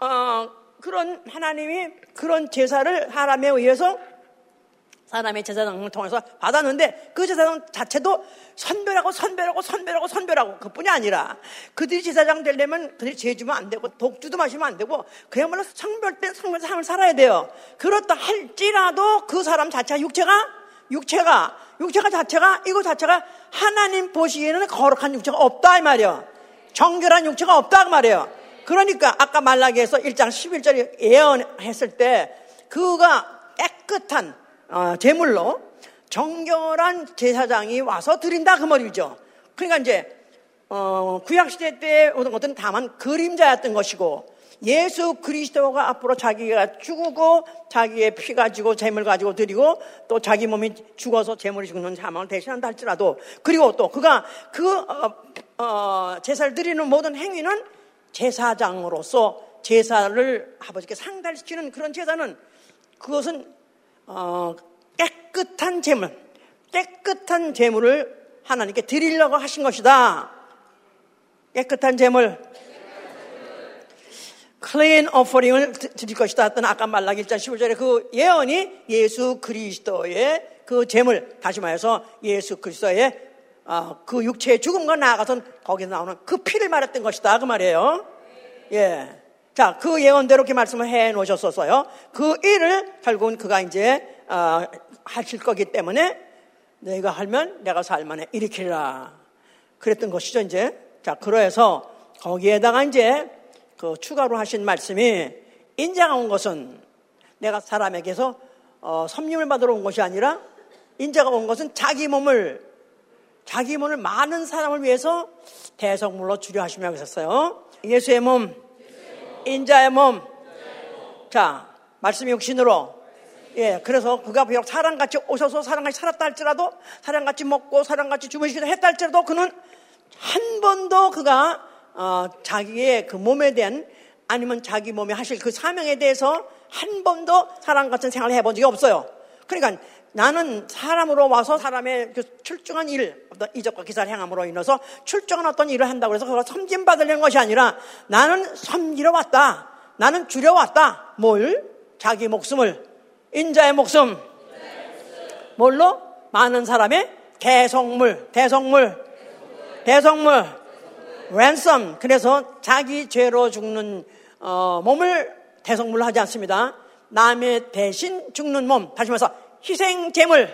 어, 그런 하나님이 그런 제사를 하나님에 의해서 사람의 제사장을 통해서 받았는데 그 제사장 자체도 선별하고 선별하고 선별하고 선별하고 그뿐이 아니라 그들이 제사장 되려면 그들이 죄주면 안 되고 독주도 마시면 안 되고 그야말로 성별된 성별 삶을 살아야 돼요. 그렇다 할지라도 그 사람 자체가 육체가 육체가 육체가 자체가 이거 자체가 하나님 보시기에는 거룩한 육체가 없다 이 말이에요. 정결한 육체가 없다 그 말이에요. 그러니까 아까 말라기에서 1장 11절에 예언했을 때 그가 깨끗한 어, 제물로 정결한 제사장이 와서 드린다 그 말이죠. 그러니까 이제 어, 구약 시대 때 오던 것은 다만 그림자였던 것이고 예수 그리스도가 앞으로 자기가 죽고 자기의 피 가지고 재물 가지고 드리고 또 자기 몸이 죽어서 재물이 죽는 사망을 대신한다 할지라도 그리고 또 그가 그 어, 어, 제사를 드리는 모든 행위는 제사장으로서 제사를 아버지께 상달시키는 그런 제사는 그것은 어, 깨끗한 재물, 깨끗한 재물을 하나님께 드리려고 하신 것이다. 깨끗한 재물, clean offering을 드릴 것이다. 했던 아까 말라기 1장 15절에 그 예언이 예수 그리스도의 그 재물, 다시 말해서 예수 그리스도의 어, 그 육체의 죽음과 나아가서 거기서 나오는 그 피를 말했던 것이다. 그 말이에요. 예. 자, 그 예언대로 이렇게 말씀을 해 놓으셨었어요. 그 일을 결국은 그가 이제 어, 하실 거기 때문에 내가 하면 내가 살만해 일으키라. 그랬던 것이죠, 이제. 자, 그러해서 거기에다가 이제 그 추가로 하신 말씀이 인자가 온 것은 내가 사람에게서 어, 섬김을 받으러 온 것이 아니라 인자가 온 것은 자기 몸을 자기 몸을 많은 사람을 위해서 대성물로 주려 하시며 하셨어요. 예수의 몸, 인자의 몸. 자, 말씀이 육신으로. 예, 그래서 그가 비록 사람같이 오셔서 사람같이 살았다 할지라도 사람같이 먹고 사람같이 주무시기도 했다 할지라도 그는 한 번도 그가 어, 자기의 그 몸에 대한 아니면 자기 몸에 하실 그 사명에 대해서 한 번도 사람 같은 생활을 해본 적이 없어요. 그러니까 나는 사람으로 와서 사람의 그 출중한 일, 어떤 이적과 기사를 행함으로 인해서 출중한 어떤 일을 한다고 해서 그거 섬김받으려는 것이 아니라 나는 섬기러 왔다. 나는 주려 왔다. 뭘? 자기 목숨을. 인자의 목숨. 뭘로? 많은 사람의 대성물, 대성물, 대성물, 랜섬. 그래서 자기 죄로 죽는 어, 몸을 대성물로 하지 않습니다. 남의 대신 죽는 몸. 다시 말해서 희생제물,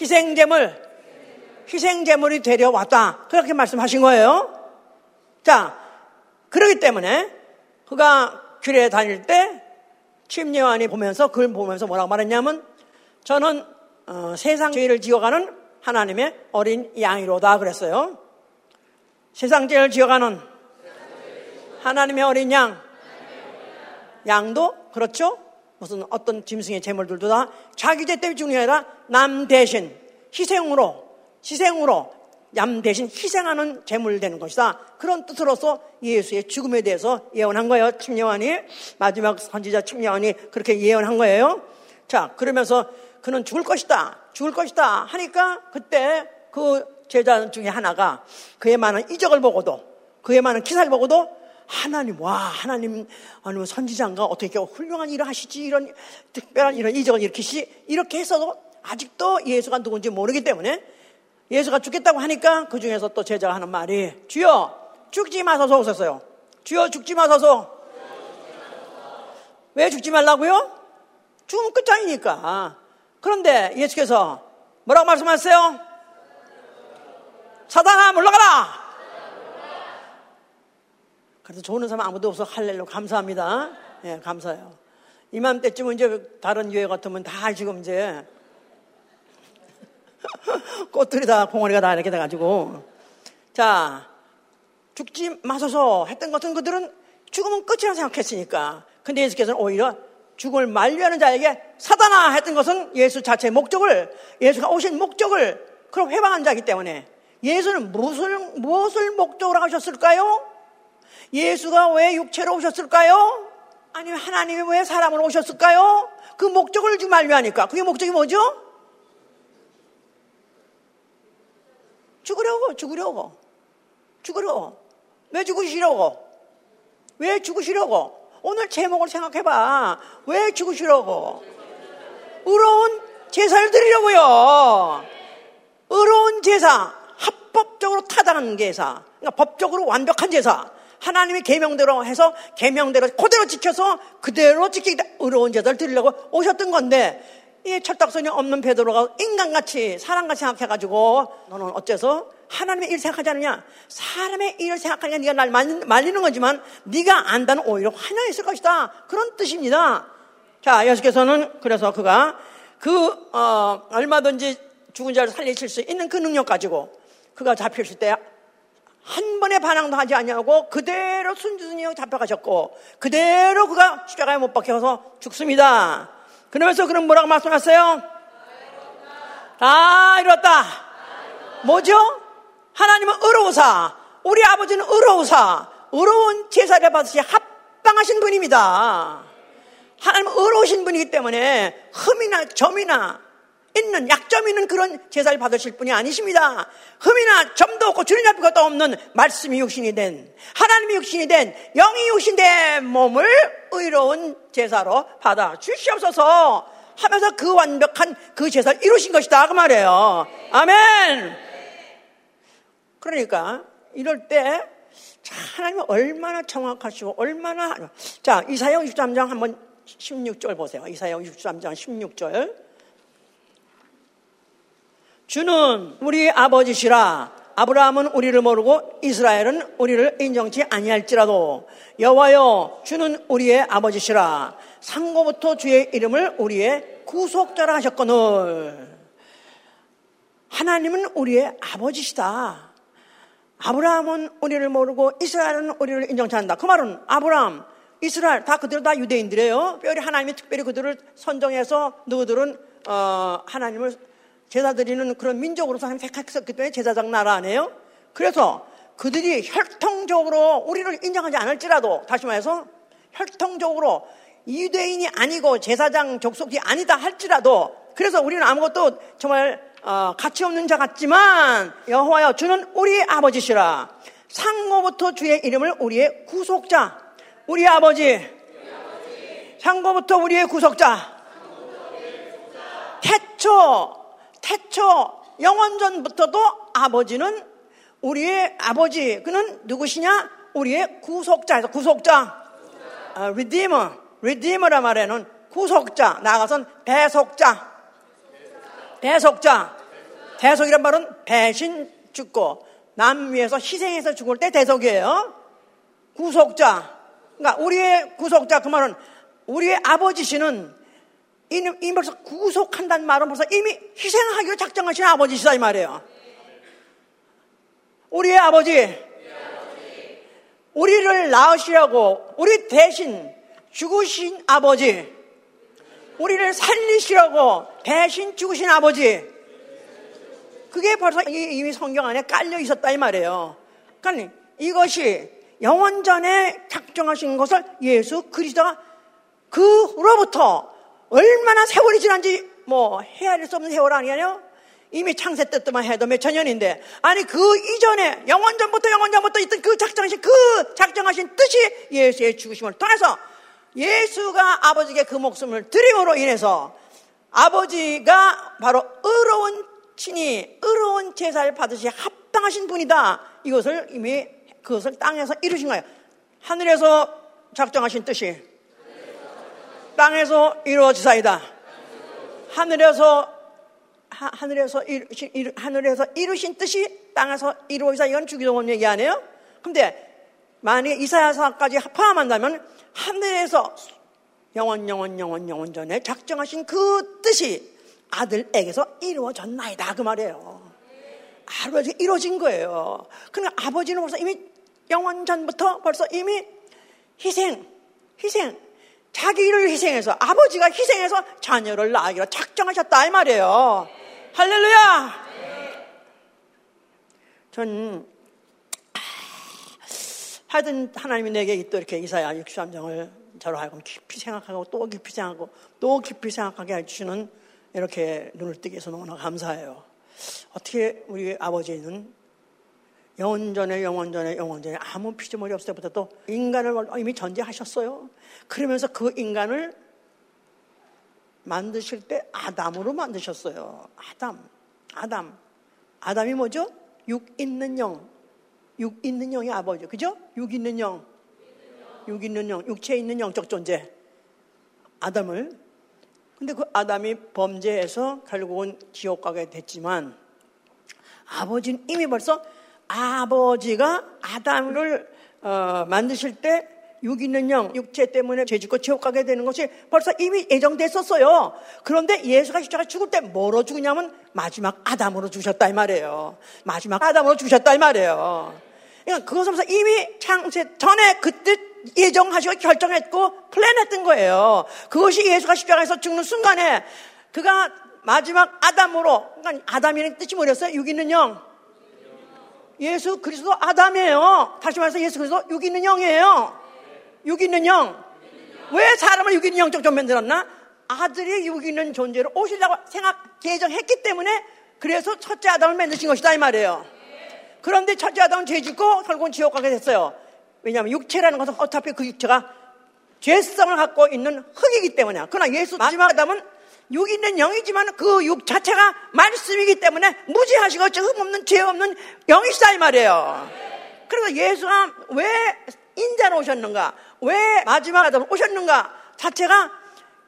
희생제물, 희생제물이 되려 왔다. 그렇게 말씀하신 거예요. 자, 그러기 때문에 그가 교회에 다닐 때 침례환이 보면서 그걸 보면서 뭐라고 말했냐면 저는 어, 세상 죄를 지어가는 하나님의 어린 양이로다 그랬어요. 세상 죄를 지어가는 하나님의 어린 양. 양도 그렇죠? 무슨 어떤 짐승의 재물들도 다 자기 죄 때문에 죽는 게 아니라 남 대신 희생으로 희생으로 남 대신 희생하는 재물 되는 것이다. 그런 뜻으로서 예수의 죽음에 대해서 예언한 거예요. 침례환이 마지막 선지자 침례환이 그렇게 예언한 거예요. 자 그러면서 그는 죽을 것이다, 죽을 것이다 하니까 그때 그 제자 중에 하나가 그의 많은 이적을 보고도 그의 많은 기사를 보고도 하나님, 와, 하나님, 아니면 선지자인가 어떻게 훌륭한 일을 하시지, 이런 특별한 이런 이적을 일으키시, 이렇게 했어도 아직도 예수가 누군지 모르기 때문에 예수가 죽겠다고 하니까 그 중에서 또 제자가 하는 말이 주여, 죽지 마소서 오셨어요. 주여, 죽지 마소서. 왜 죽지 말라고요? 죽으면 끝장이니까. 그런데 예수께서 뭐라고 말씀하세요? 사단아, 물러가라! 그래서 좋은 사람 아무도 없어 할렐루 감사합니다. 예, 네, 감사해요. 이맘때쯤은 이제 다른 교회 같으면 다 지금 이제 <laughs> 꽃들이 다 봉오리가 다 이렇게 돼가지고 자 죽지 마소서 했던 것은 그들은 죽으면 끝이라 생각했으니까 근데 예수께서는 오히려 죽음을 만류하는 자에게 사단아 했던 것은 예수 자체의 목적을 예수가 오신 목적을 그럼 회방한 자이기 때문에 예수는 무엇을 무엇을 목적으로 하셨을까요? 예수가 왜 육체로 오셨을까요? 아니면 하나님이 왜 사람으로 오셨을까요? 그 목적을 좀 알려하니까 그게 목적이 뭐죠? 죽으려고, 죽으려고, 죽으려고. 왜 죽으시려고? 왜 죽으시려고? 오늘 제목을 생각해봐. 왜 죽으시려고? 의로운 제사를 드리려고요. 의로운 제사, 합법적으로 타당한 제사, 그러니까 법적으로 완벽한 제사. 하나님의 계명대로 해서 계명대로 그대로 지켜서 그대로 지키기 의로운 제사를 드리려고 오셨던 건데 이 철딱선이 없는 베드로가 인간같이 사람같이 생각해가지고 너는 어째서 하나님의 일을 생각하지 않느냐? 사람의 일을 생각하니까 네가 날 말리는 거지만 네가 안다는 오히려 환영했을 것이다. 그런 뜻입니다. 자, 예수께서는 그래서 그가 그 어, 얼마든지 죽은 자를 살리실 수 있는 그 능력 가지고 그가 잡혔을 때 한 번의 반항도 하지 아니하고 그대로 순순히 잡혀가셨고 그대로 그가 십자가에 못 박혀서 죽습니다. 그러면서 그럼 뭐라고 말씀하세요? 다 이뤘다. 뭐죠? 하나님은 의로우사. 우리 아버지는 의로우사. 의로운 제사를 받으시 합당하신 분입니다. 하나님은 의로우신 분이기 때문에 흠이나 점이나 있는 약점 있는 그런 제사를 받으실 분이 아니십니다. 흠이나 점도 없고 주님 앞에 것도 없는 말씀이 육신이 된 하나님이 육신이 된 영이 육신된 몸을 의로운 제사로 받아 주시옵소서 하면서 그 완벽한 그 제사를 이루신 것이다 그 말이에요. 아멘. 그러니까 이럴 때 하나님이 얼마나 정확하시고 얼마나 자 이사야 63장 한번 16절 보세요. 이사야 63장 16절. 주는 우리 아버지시라 아브라함은 우리를 모르고 이스라엘은 우리를 인정치 아니할지라도 여호와여 주는 우리의 아버지시라 상고부터 주의 이름을 우리의 구속자라 하셨거늘 하나님은 우리의 아버지시다. 아브라함은 우리를 모르고 이스라엘은 우리를 인정치 않는다. 그 말은 아브라함, 이스라엘 다 그들 다 유대인들이에요. 특별히 하나님이 특별히 그들을 선정해서 너희들은 어, 하나님을 제사 드리는 그런 민족으로서 하나님 택했었기 때문에 제사장 나라 아니에요? 그래서 그들이 혈통적으로 우리를 인정하지 않을지라도 다시 말해서 혈통적으로 유대인이 아니고 제사장 족속이 아니다 할지라도 그래서 우리는 아무것도 정말 어, 가치 없는 자 같지만 여호와여 주는 우리 아버지시라. 상고부터 주의 이름을 우리의 구속자, 우리 아버지, 상고부터 우리의 구속자, 태초, 태초, 영원전부터도 아버지는 우리의 아버지, 그는 누구시냐? 우리의 구속자에서 구속자, 아, redeemer, redeemer란 말에는 구속자, 나아가선 배속자, 배속자, 대속이란 말은 배신 죽고 남 위해서 희생해서 죽을 때 대속이에요. 구속자. 그러니까 우리의 구속자 그 말은 우리의 아버지시는 이미 벌써 구속한다는 말은 벌써 이미 희생하기로 작정하신 아버지시다 이 말이에요. 우리의 아버지, 우리를 낳으시라고 우리 대신 죽으신 아버지, 우리를 살리시라고 대신 죽으신 아버지, 그게 벌써 이미 성경 안에 깔려 있었다 이 말이에요. 그러니까 이것이 영원 전에 작정하신 것을 예수 그리스도가 그로부터 얼마나 세월이 지난지 뭐 헤아릴 수 없는 세월 아니에요? 이미 창세 때때만 해도 몇천 년인데 아니 그 이전에 영원전부터 영원전부터 있던 그 작정하신 그 작정하신 뜻이 예수의 죽으심을 통해서 예수가 아버지에게 그 목숨을 드림으로 인해서 아버지가 바로 의로운 친히 의로운 제사를 받으시 합당하신 분이다. 이것을 이미 그것을 땅에서 이루신 거예요. 하늘에서 작정하신 뜻이 땅에서 이루어지사이다. 하늘에서 하, 하늘에서 이루신, 이루, 하늘에서 이루신 뜻이 땅에서 이루어지사 이건 주기도문 얘기 아니에요? 근데 만약에 이사야서까지 포함한다면 하늘에서 영원 영원 영원 영원 전에 작정하신 그 뜻이 아들에게서 이루어졌나이다 그 말이에요. 아버지 이루어진 거예요. 그러니까 아버지는 벌써 이미 영원 전부터 벌써 이미 희생, 희생, 자기를 희생해서 아버지가 희생해서 자녀를 낳기로 작정하셨다 이 말이에요. 할렐루야. 전 하여튼 하나님이 내게 또 이렇게 이사야 63장을 저로 하여금 깊이 생각하고 또 깊이 생각하고 또 깊이 생각하게 해주시는 이렇게 눈을 뜨게 해서 너무나 감사해요. 어떻게 우리 아버지는 영원전에 영원전에 영원전에 아무 피조물이 없을 때부터 또 인간을 이미 전제하셨어요. 그러면서 그 인간을 만드실 때 아담으로 만드셨어요. 아담, 아담. 아담이 뭐죠? 육 있는 영. 육 있는 영이 아버지. 그죠? 육 있는 영. 육 있는 영. 육체 있는 영적 존재. 아담을 근데 그 아담이 범죄해서 결국은 지옥 가게 됐지만 아버지는 이미 벌써 아버지가 아담을 어, 만드실 때 육 있는 영, 육체 때문에 죄짓고 지옥 가게 되는 것이 벌써 이미 예정됐었어요. 그런데 예수가 십자가 죽을 때 뭐로 죽으냐면 마지막 아담으로 죽으셨다 이 말이에요. 마지막 아담으로 죽으셨다 이 말이에요. 그러니까 그것은 이미 창세 전에 그뜻 예정하시고 결정했고 플랜했던 거예요. 그것이 예수가 십자가에서 죽는 순간에 그가 마지막 아담으로 그러니까 아담이라는 뜻이 뭐였어요? 육 있는 영. 예수 그리스도 아담이에요. 다시 말해서 예수 그리스도 육 있는 영이에요. 육 있는 영. 왜 사람을 육 있는 영적 좀 만들었나? 아들이 육 있는 존재로 오시려고 생각 계정했기 때문에 그래서 첫째 아담을 만드신 것이다 이 말이에요. 그런데 첫째 아담은 죄 짓고 결국은 지옥 가게 됐어요. 왜냐하면 육체라는 것은 어차피 그 육체가 죄성을 갖고 있는 흙이기 때문이야. 그러나 예수 마지막 아담은 육 있는 영이지만 그 육 자체가 말씀이기 때문에 무지하시고 흠 없는 죄 없는 영이시다 이 말이에요. 그래서 예수가 왜 인자로 오셨는가? 왜 마지막 아담 오셨는가? 자체가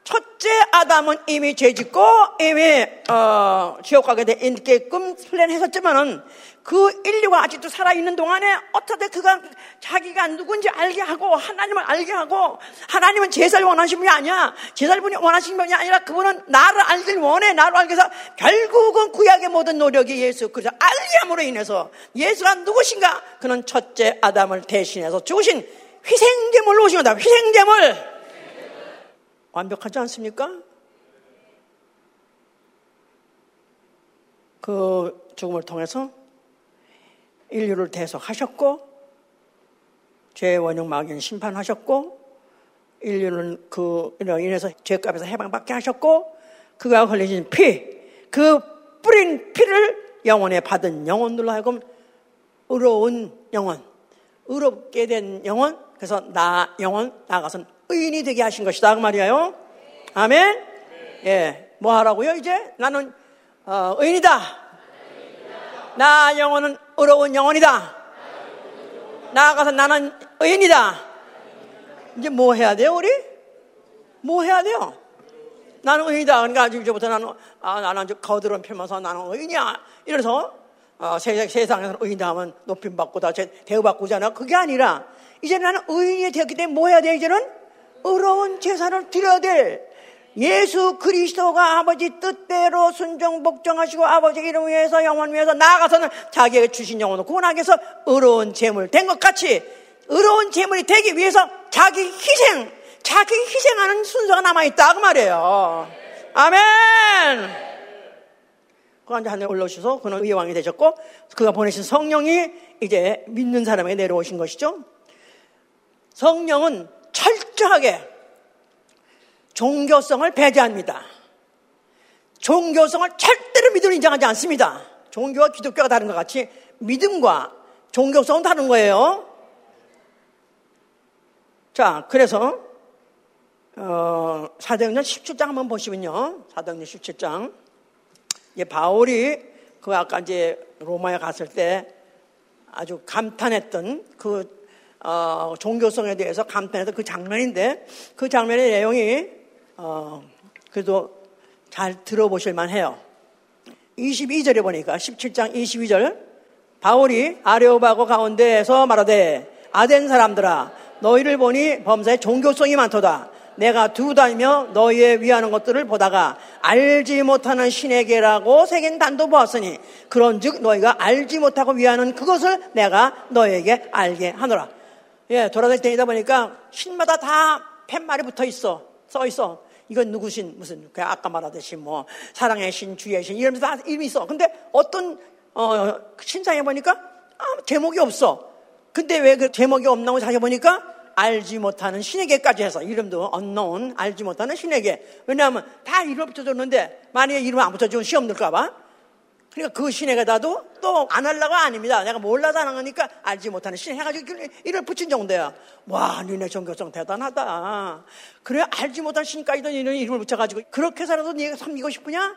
첫째 아담은 이미 죄 짓고 이미 어, 지옥 가게 되게끔 플랜했었지만은 그 인류가 아직도 살아있는 동안에 어떻게 그가 자기가 누군지 알게 하고 하나님을 알게 하고 하나님은 제사를 원하시는 분이 아니야. 제사를 원하시는 분이 아니라 그분은 나를 알길 원해. 나를 알게 해서 결국은 구약의 모든 노력이 예수 그래서 알게 함으로 인해서 예수가 누구신가? 그는 첫째 아담을 대신해서 죽으신 희생제물로 오신 거다. 희생제물 완벽하지 않습니까? 그 죽음을 통해서 인류를 대속하셨고 죄의 원흉 마귀는 심판하셨고 인류는 그 인해서 죄값에서 해방받게 하셨고 그가 흘리신 피, 그 뿌린 피를 영혼에 받은 영혼들로 하여금 의로운 영혼, 의롭게 된 영혼, 그래서 나 영혼 나가선 의인이 되게 하신 것이다 그 말이에요. 아멘. 예, 뭐 하라고요? 이제 나는 어, 의인이다. 나 영혼은 의로운 영혼이다. 나아가서 나는 의인이다. 이제 뭐 해야 돼요, 우리? 뭐 해야 돼요? 나는 의인이다. 그러니까 이제부터 나는, 아, 나는 거드름 펴면서 나는 의인이야. 이래서, 어, 세상에서 의인이다 하면 높임 받고 다 대우받고 잖아. 그게 아니라, 이제 나는 의인이 되었기 때문에 뭐 해야 돼, 이제는? 의로운 제사를 드려야 돼. 예수 그리스도가 아버지 뜻대로 순종 복종하시고 아버지 이름 위해서 영원 위해서 나아가서는 자기에게 주신 영혼을 구원하기 위해서 의로운 재물 된 것 같이 의로운 재물이 되기 위해서 자기 희생, 자기 희생하는 순서가 남아있다 그 말이에요. 아멘! 그 이제 하늘 올라오셔서 그는 의왕이 되셨고 그가 보내신 성령이 이제 믿는 사람에게 내려오신 것이죠. 성령은 철 저하게 종교성을 배제합니다. 종교성을 절대로 믿음을 인정하지 않습니다. 종교와 기독교가 다른 것 같이 믿음과 종교성은 다른 거예요. 자, 그래서 어, 사도행전 17장 한번 보시면요. 사도행전 17장. 이 바울이 그 아까 이제 로마에 갔을 때 아주 감탄했던 그 어, 종교성에 대해서 감탄했던 그 장면인데 그 장면의 내용이 어, 그래도 잘 들어보실 만해요. 22절에 보니까 17장 22절 바울이 아레오바고 가운데에서 말하되 아덴 사람들아 너희를 보니 범사에 종교성이 많도다. 내가 두 달이며 너희의 위하는 것들을 보다가 알지 못하는 신에게라고 새긴 단도 보았으니 그런즉 너희가 알지 못하고 위하는 그것을 내가 너희에게 알게 하노라. 예, 돌아다닐 때이다 보니까 신마다 다 팻말이 붙어 있어. 써 있어. 이건 누구신, 무슨, 그 아까 말하듯이 뭐, 사랑의 신, 주의 신, 이러면서 다 이름이 있어. 근데 어떤, 어, 신상에 보니까, 아, 제목이 없어. 근데 왜 그 제목이 없나고 찾아보니까, 알지 못하는 신에게까지 해서, 이름도 언노운, 알지 못하는 신에게. 왜냐하면 다 이름 붙여줬는데, 만약에 이름 안 붙여주면 시험 들까봐. 그러니까 그 신에게다도 또안 하려고 아닙니다. 내가 몰라서 안 하니까 알지 못하는 신 해가지고 이를 붙인 정도야. 와, 니네 종교성 대단하다. 그래, 알지 못한 신까지도 니네 이름을 붙여가지고 그렇게 살아도 네가 섬기고 싶으냐?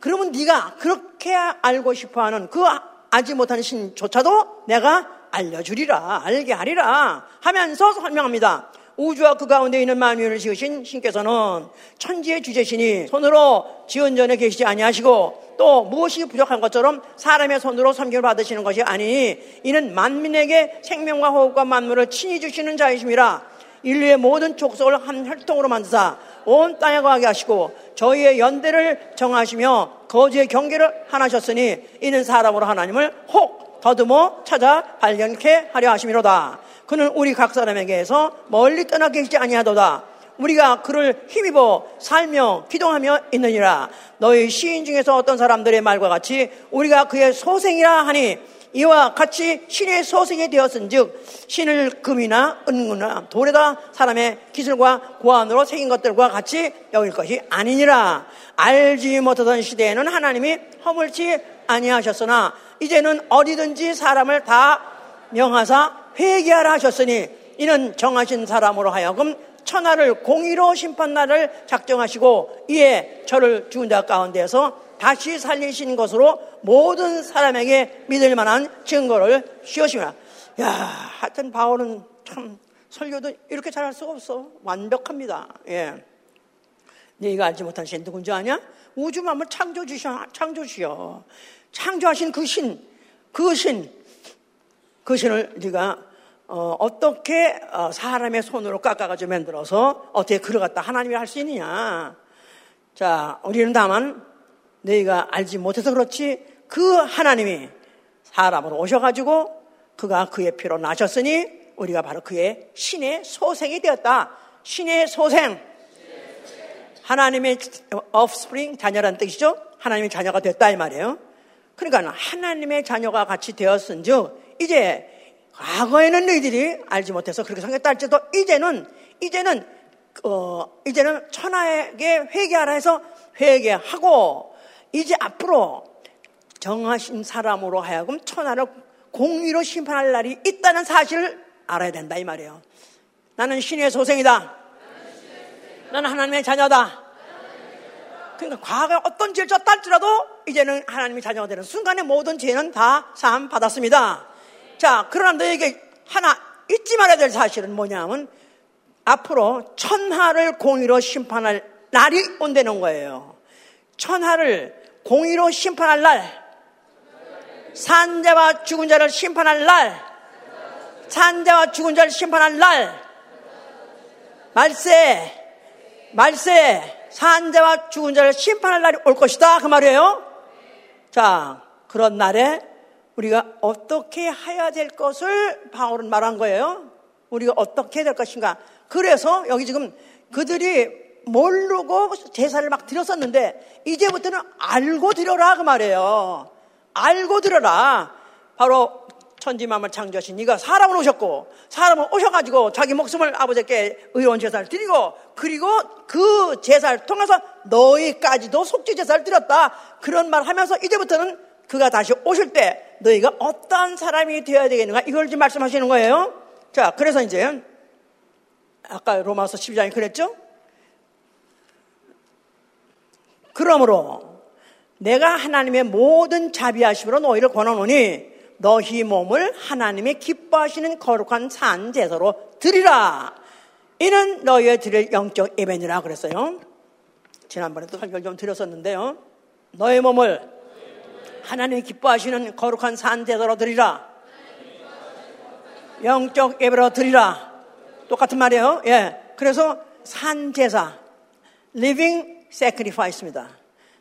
그러면 네가 그렇게 알고 싶어하는 그 알지 못하는 신조차도 내가 알려주리라, 알게 하리라 하면서 설명합니다. 우주와 그 가운데 있는 만유를 지으신 신께서는 천지의 주제시니 손으로 지은 전에 계시지 아니하시고 또 무엇이 부족한 것처럼 사람의 손으로 섬김을 받으시는 것이 아니니 이는 만민에게 생명과 호흡과 만물을 친히 주시는 자이심이라 인류의 모든 족속을 한 혈통으로 만드사 온 땅에 거하게 하시고 저희의 연대를 정하시며 거지의 경계를 하나셨으니 이는 사람으로 하나님을 혹 더듬어 찾아 발견케 하려 하심이로다. 그는 우리 각 사람에게서 멀리 떠나 계시지 아니하도다. 우리가 그를 힘입어 살며 기도하며 있느니라. 너희 시인 중에서 어떤 사람들의 말과 같이 우리가 그의 소생이라 하니 이와 같이 신의 소생이 되었은즉 신을 금이나 은구나 돌에다 사람의 기술과 고안으로 새긴 것들과 같이 여길 것이 아니니라. 알지 못하던 시대에는 하나님이 허물지 아니하셨으나 이제는 어디든지 사람을 다 명하사 회개하라 하셨으니 이는 정하신 사람으로 하여금 천하를 공의로 심판날을 작정하시고 이에 저를 죽은 자 가운데서 다시 살리신 것으로 모든 사람에게 믿을 만한 증거를 씌우시며 야, 하여튼 바울은 참 설교도 이렇게 잘할 수가 없어. 완벽합니다. 예. 네가 알지 못한 신 누군지 아냐? 우주 만물 창조주셔, 창조주여. 창조하신 그 신, 그 신, 그 신을 네가 어, 떻게 어, 사람의 손으로 깎아가지고 만들어서 어떻게 그려갔다 하나님이 할 수 있느냐? 자, 우리는 다만 너희가 알지 못해서 그렇지 그 하나님이 사람으로 오셔가지고 그가 그의 피로 나셨으니 우리가 바로 그의 신의 소생이 되었다. 신의 소생. 하나님의 offspring 자녀란 뜻이죠. 하나님의 자녀가 됐다 이 말이에요. 그러니까 하나님의 자녀가 같이 되었은 즉 이제 과거에는 너희들이 알지 못해서 그렇게 생겼다 할지도 이제는 이제는 어, 이제는 천하에게 회개하라 해서 회개하고 이제 앞으로 정하신 사람으로 하여금 천하를 공의로 심판할 날이 있다는 사실을 알아야 된다 이 말이에요. 나는 신의 소생이다. 나는 하나님의 자녀다. 그러니까 과거에 어떤 죄를 졌다 할지라도 이제는 하나님의 자녀가 되는 순간에 모든 죄는 다 사함 받았습니다. 자, 그러나 너에게 하나 잊지 말아야 될 사실은 뭐냐면 앞으로 천하를 공의로 심판할 날이 온다는 거예요. 천하를 공의로 심판할 날, 산자와 죽은 자를 심판할 날, 산자와 죽은 자를 심판할 날, 말세, 말세, 산자와 죽은 자를 심판할 날이 올 것이다. 그 말이에요. 자, 그런 날에 우리가 어떻게 해야 될 것을 바울은 말한 거예요. 우리가 어떻게 해야 될 것인가. 그래서 여기 지금 그들이 모르고 제사를 막 드렸었는데 이제부터는 알고 드려라 그 말이에요. 알고 들어라. 바로 천지만물 창조하신 네가 사람을 오셨고 사람을 오셔가지고 자기 목숨을 아버지께 의로운 제사를 드리고 그리고 그 제사를 통해서 너희까지도 속죄 제사를 드렸다 그런 말 하면서 이제부터는 그가 다시 오실 때 너희가 어떤 사람이 되어야 되겠는가 이걸 지금 말씀하시는 거예요 자 그래서 이제 아까 로마서 12장에 그랬죠 그러므로 내가 하나님의 모든 자비하심으로 너희를 권하노니 너희 몸을 하나님의 기뻐하시는 거룩한 산 제사로 드리라. 이는 너희의 드릴 영적 예배니라 그랬어요. 지난번에도 설교를 좀 드렸었는데요. 너희 몸을 하나님이 기뻐하시는 거룩한 산 제사로 드리라. 영적 예배로 드리라. 똑같은 말이에요. 예. 그래서 산 제사, living sacrifice입니다.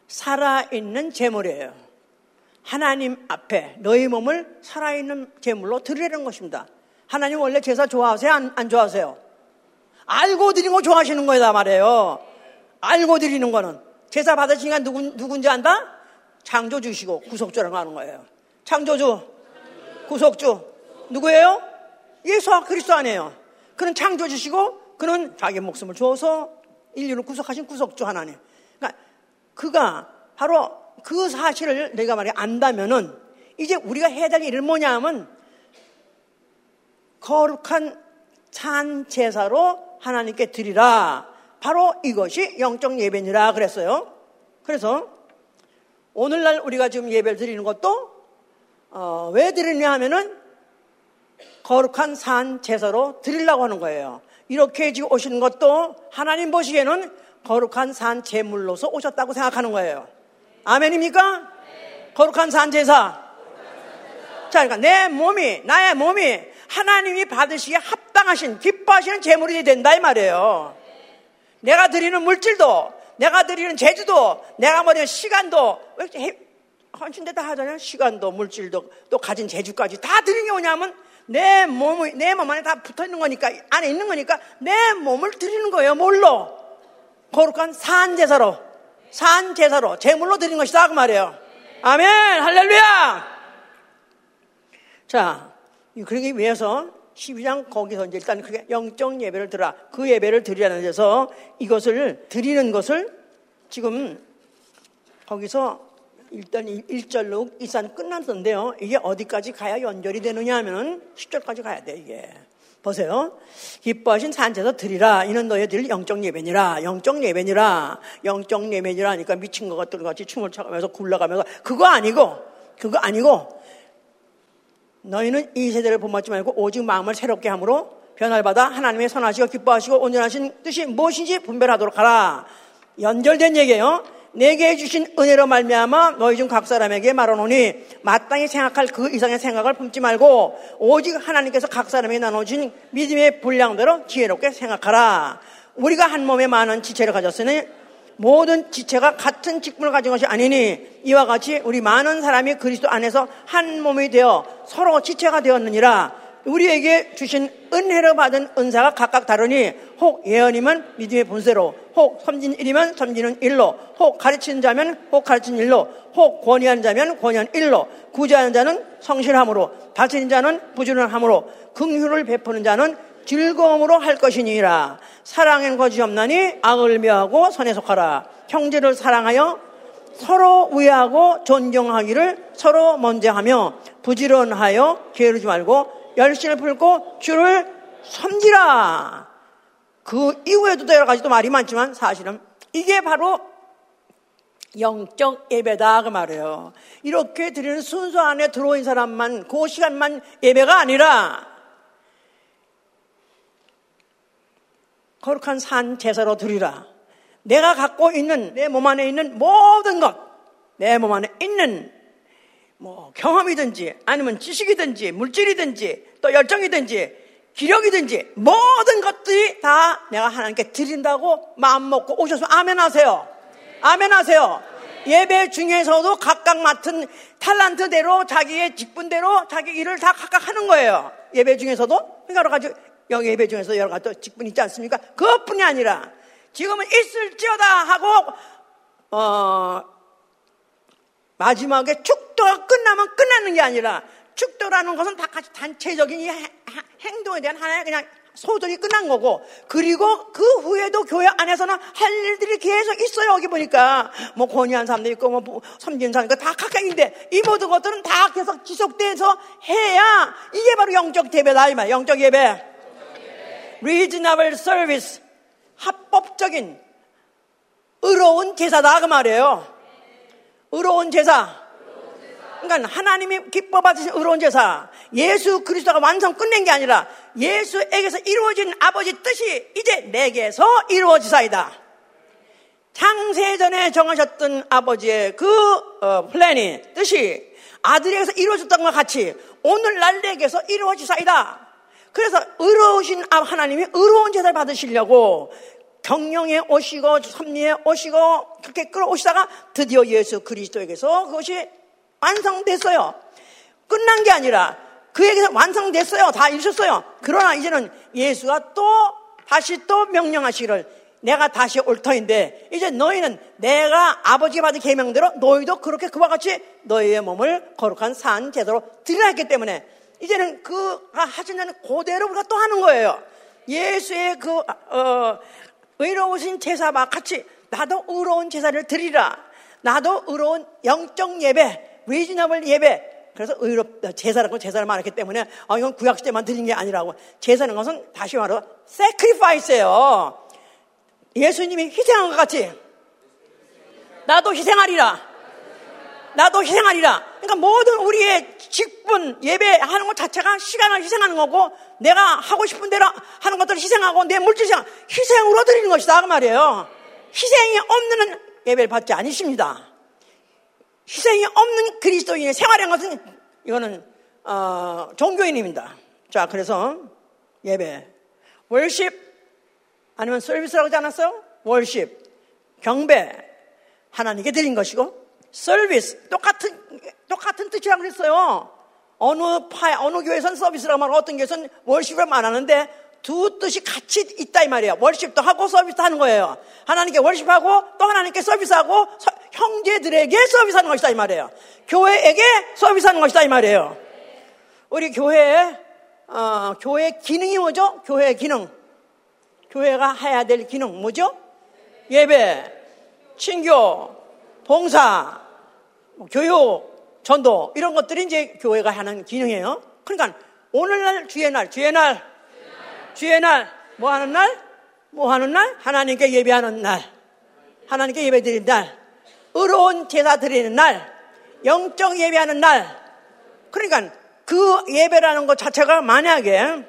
살아있는 제물이에요. 하나님 앞에 너희 몸을 살아있는 제물로 드리라는 것입니다. 하나님 원래 제사 좋아하세요? 안, 안 좋아하세요? 알고 드리는 거 좋아하시는 거다 말이에요. 알고 드리는 거는 제사 받으시니까 누군, 누군지 안다? 창조주시고 구속주라고 하는 거예요. 창조주, 구속주. 누구예요? 예수와 그리스도 아니에요. 그는 창조주시고 그는 자기 목숨을 주어서 인류를 구속하신 구속주 하나님. 그가 바로 그 사실을 내가 말해 안다면은 이제 우리가 해야 될 일은 뭐냐 하면 거룩한 산 제사로 하나님께 드리라. 바로 이것이 영적 예배니라 그랬어요. 그래서 오늘날 우리가 지금 예배를 드리는 것도 어, 왜 드리냐 하면은 거룩한 산 제사로 드리려고 하는 거예요. 이렇게 지금 오시는 것도 하나님 보시기에는 거룩한 산 제물로서 오셨다고 생각하는 거예요. 아멘입니까? 네. 거룩한 산 제사. 자, 그러니까 내 몸이, 나의 몸이 하나님이 받으시기에 합당하신, 기뻐하시는 제물이 된다, 이 말이에요. 내가 드리는 물질도, 내가 드리는 재주도, 내가 뭐 시간도, 헌신되다 하잖아요. 시간도, 물질도, 또 가진 재주까지 다 드리는 게 뭐냐면 내몸 안에 다 붙어 있는 거니까, 안에 있는 거니까 내 몸을 드리는 거예요. 뭘로? 거룩한 산 제사로 산 제사로 제물로 드린 것이다 그 말이에요. 아멘 할렐루야. 자 그러기 위해서 12장 거기서 이제 일단 그게 영적 예배를 드라 그 예배를 드리라는 데서 이것을 드리는 것을 지금 거기서 일단 1절로 이산 끝났던데요. 이게 어디까지 가야 연결이 되느냐 하면 10절까지 가야 돼, 이게. 보세요. 기뻐하신 산제서 드리라. 이는 너희 들 영적 예배니라. 영적 예배니라. 영적 예배니라 하니까 미친 것 같은 같이 춤을 춰가면서 굴러가면서 그거 아니고 그거 아니고 너희는 이 세대를 본받지 말고 오직 마음을 새롭게 함으로 변화를 받아 하나님의 선하시고 기뻐하시고 온전하신 뜻이 무엇인지 분별하도록 하라. 연결된 얘기예요. 내게 주신 은혜로 말미암아 너희 중 각 사람에게 말하노니 마땅히 생각할 그 이상의 생각을 품지 말고 오직 하나님께서 각 사람에게 나눠주신 믿음의 분량대로 지혜롭게 생각하라. 우리가 한 몸에 많은 지체를 가졌으니 모든 지체가 같은 직분을 가진 것이 아니니 이와 같이 우리 많은 사람이 그리스도 안에서 한 몸이 되어 서로 지체가 되었느니라. 우리에게 주신 은혜로 받은 은사가 각각 다르니 혹 예언이면 믿음의 본세로 혹 섬진 일이면 섬지는 일로 혹 가르치는 자면 혹 가르치는 일로 혹 권위하는 자면 권위하는 일로 구제하는 자는 성실함으로 다스리는 자는 부지런함으로 긍휼을 베푸는 자는 즐거움으로 할 것이니라 사랑엔 거짓 없나니 악을 미워하고 선에 속하라. 형제를 사랑하여 서로 우애하고 존경하기를 서로 먼저 하며 부지런하여 게으르지 말고 열심을 풀고 주를 섬기라. 그 이후에도 여러 가지 또 말이 많지만 사실은 이게 바로 영적 예배다 그 말이에요. 이렇게 드리는 순서 안에 들어온 사람만 그 시간만 예배가 아니라 거룩한 산 제사로 드리라. 내가 갖고 있는 내 몸 안에 있는 모든 것, 내 몸 안에 있는 뭐 경험이든지 아니면 지식이든지 물질이든지 또 열정이든지 기력이든지 모든 것들이 다 내가 하나님께 드린다고 마음 먹고 오셔서 아멘 하세요. 아멘 하세요. 예배 중에서도 각각 맡은 탈란트대로 자기의 직분대로 자기 일을 다 각각 하는 거예요. 예배 중에서도 여러 가지 여기 예배 중에서 여러 가지 직분 있지 않습니까? 그것뿐이 아니라 지금은 있을지어다 하고 어 마지막에 축도가 끝나면 끝나는 게 아니라 축도라는 것은 다 같이 단체적인 행동에 대한 하나의 그냥 소들이 끝난 거고 그리고 그 후에도 교회 안에서는 할 일들이 계속 있어요 여기 보니까 뭐 권위한 사람도 있고 뭐 섬기는 사람도 있고 다 각각인데 이 모든 것들은 다 계속 지속돼서 해야 이게 바로 영적 예배다 이 말. 영적 예배. Reasonable service 합법적인 의로운 제사다 그 말이에요. 의로운 제사. 그러니까 하나님이 기뻐 받으신 의로운 제사, 예수 그리스도가 완성 끝낸 게 아니라 예수에게서 이루어진 아버지 뜻이 이제 내게서 이루어지사이다. 창세전에 정하셨던 아버지의 그 어, 플랜이 뜻이 아들에게서 이루어졌던 것 같이 오늘날 내게서 이루어지사이다. 그래서 의로우신 하나님이 의로운 제사를 받으시려고 경영에 오시고 섭리에 오시고 그렇게 끌어오시다가 드디어 예수 그리스도에게서 그것이 완성됐어요. 끝난 게 아니라 그에게서 완성됐어요. 다 이루셨어요. 그러나 이제는 예수가 또 다시 또 명령하시기를 내가 다시 올 터인데 이제 너희는 내가 아버지 받은 계명대로 너희도 그렇게 그와 같이 너희의 몸을 거룩한 산 제대로 드리라 했기 때문에 이제는 그가 하시는 그대로 우리가 또 하는 거예요. 예수의 그 어, 의로우신 제사와 같이 나도 의로운 제사를 드리라. 나도 의로운 영적 예배, 리지너블 예배. 그래서 의롭 제사라고 제사를 말했기 때문에 어, 이건 구약 시대만 드린 게 아니라고 제사는 것은 다시 말로 sacrifice예요. 예수님이 희생한 것 같이 나도 희생하리라. 나도 희생하리라. 그러니까 모든 우리의 직분, 예배하는 것 자체가 시간을 희생하는 거고, 내가 하고 싶은 대로 하는 것들을 희생하고, 내 물질 희 희생으로 드리는 것이다. 그 말이에요. 희생이 없는 예배를 받지 않으십니다. 희생이 없는 그리스도인의 생활인 것은 이거는 어, 종교인입니다. 자, 그래서 예배, 월십 아니면 서비스라고 하지 않았어요? 월십, 경배 하나님께 드린 것이고 서비스 똑같은 똑같은 뜻이라고 그랬어요. 어느 파 어느 교회에서는 서비스라고 말하고 어떤 교회에서는 월십을 말하는데 두 뜻이 같이 있다 이 말이에요. 월십도 하고 서비스도 하는 거예요. 하나님께 월십하고 또 하나님께 서비스하고 형제들에게 서비스하는 것이다 이 말이에요. 교회에게 서비스하는 것이다 이 말이에요. 우리 교회의 어, 교회 기능이 뭐죠? 교회 기능. 교회가 해야 될 기능 뭐죠? 예배, 친교, 봉사, 뭐 교육, 전도 이런 것들이 이제 교회가 하는 기능이에요. 그러니까 오늘날 주의 날, 주의 날, 주의 날, 뭐 하는 날? 뭐 하는 날? 하나님께 예배하는 날. 하나님께 예배 드리는 날. 의로운 제사 드리는 날. 영적 예배하는 날. 그러니까 그 예배라는 것 자체가 만약에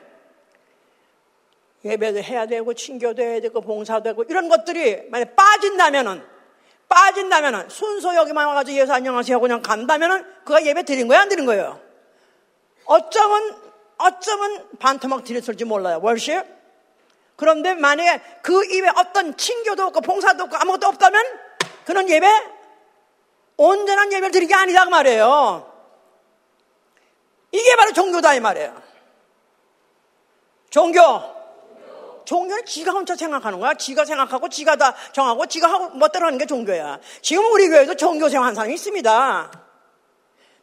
예배도 해야 되고 친교도 해야 되고 봉사도 되고 이런 것들이 만약 빠진다면은 빠진다면은 순서 여기만 와가지고 예수 안녕하세요 하고 그냥 간다면은 그가 예배 드린 거야 안 드린 거예요? 어쩌면 어쩌면 반토막 드렸을지 몰라요. 월십. 그런데 만약에 그 입에 어떤 친교도 없고 봉사도 없고 아무것도 없다면 그는 예배 온전한 예배를 드린 게 아니다 그 말이에요. 이게 바로 종교다 이 말이에요. 종교. 종교는 지가 혼자 생각하는 거야. 지가 생각하고 지가 다 정하고 지가 하고 멋대로 하는 게 종교야. 지금 우리 교회도 종교생 환상이 있습니다.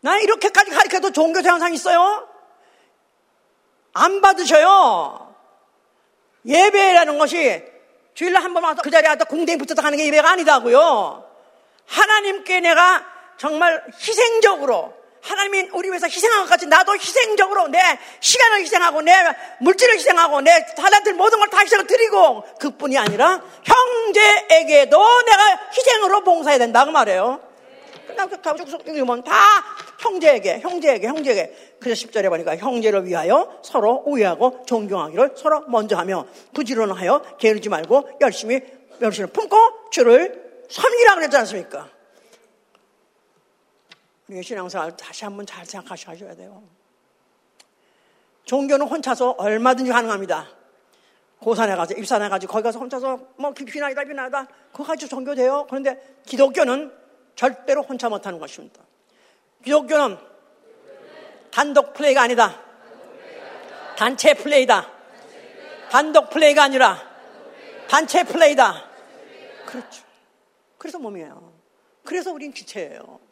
나 이렇게까지 가르쳐도 종교생 환상 있어요? 안 받으셔요. 예배라는 것이 주일날 한 번 와서 그 자리에 앉아 공댕이 붙어서 가는 게 예배가 아니다고요. 하나님께 내가 정말 희생적으로 하나님이 우리 위해서 희생한 것 같이 나도 희생적으로 내 시간을 희생하고 내 물질을 희생하고 내 사람들 모든 걸 다 희생을 드리고 그뿐이 아니라 형제에게도 내가 희생으로 봉사해야 된다 그 말이에요. 그냥 가족 이면 다 형제에게 형제에게 형제에게 그래서 10절에 보니까 형제를 위하여 서로 우애하고 존경하기를 서로 먼저 하며 부지런하여 게으르지 말고 열심히 열심히 품고 주를 섬기라 그랬지 않습니까? 우리 신앙생활 다시 한번 잘 생각하셔야 돼요. 종교는 혼자서 얼마든지 가능합니다. 고산에 가서 입산해 가지고 거기 가서 혼자서 뭐 비나이다 비나이다 그거 가지고 종교 돼요. 그런데 기독교는 절대로 혼자 못하는 것입니다. 기독교는 단독 플레이가 아니다. 단체 플레이다. 단독 플레이가 아니라 단체 플레이다. 그렇죠. 그래서 몸이에요. 그래서 우린 기체예요.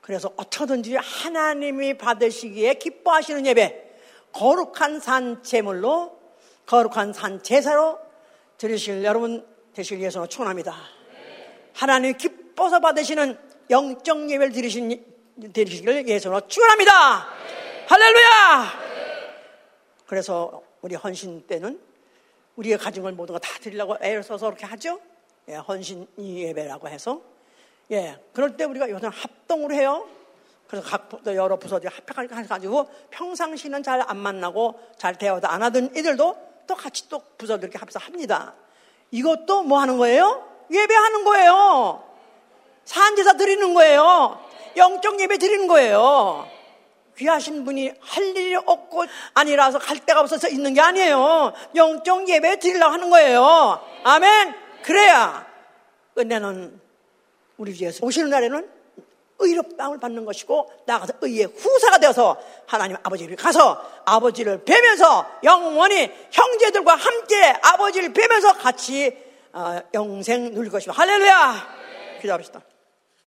그래서 어쩌든지 하나님이 받으시기에 기뻐하시는 예배, 거룩한 산 제물로, 거룩한 산 제사로 드리실 여러분 되시길 위해서 축원합니다. 하나님 기뻐서 받으시는 영적 예배를 드리신, 드리시기를 예수로 축원합니다. 할렐루야! 그래서 우리 헌신 때는 우리가 가진 걸거다 드리려고 애를 써서 그렇게 하죠. 예, 헌신 예배라고 해서 예, 그럴 때 우리가 요즘 합동으로 해요. 그래서 각 여러 부서들이 합해가지고 평상시는 잘 안 만나고 잘 대화도 안 하던 이들도 또 같이 또 부서들 이렇게 합해서 합니다. 이것도 뭐 하는 거예요? 예배하는 거예요. 산제사 드리는 거예요. 영적 예배 드리는 거예요. 귀하신 분이 할 일이 없고 아니라서 갈 데가 없어서 있는 게 아니에요. 영적 예배 드리려고 하는 거예요. 아멘. 그래야 은혜는 우리 위해서 오시는 날에는 의롭다움을 받는 것이고 나가서 의의 후사가 되어서 하나님 아버지를 가서 아버지를 뵈면서 영원히 형제들과 함께 아버지를 뵈면서 같이 어, 영생 누릴 것이다. 할렐루야! 기도합시다.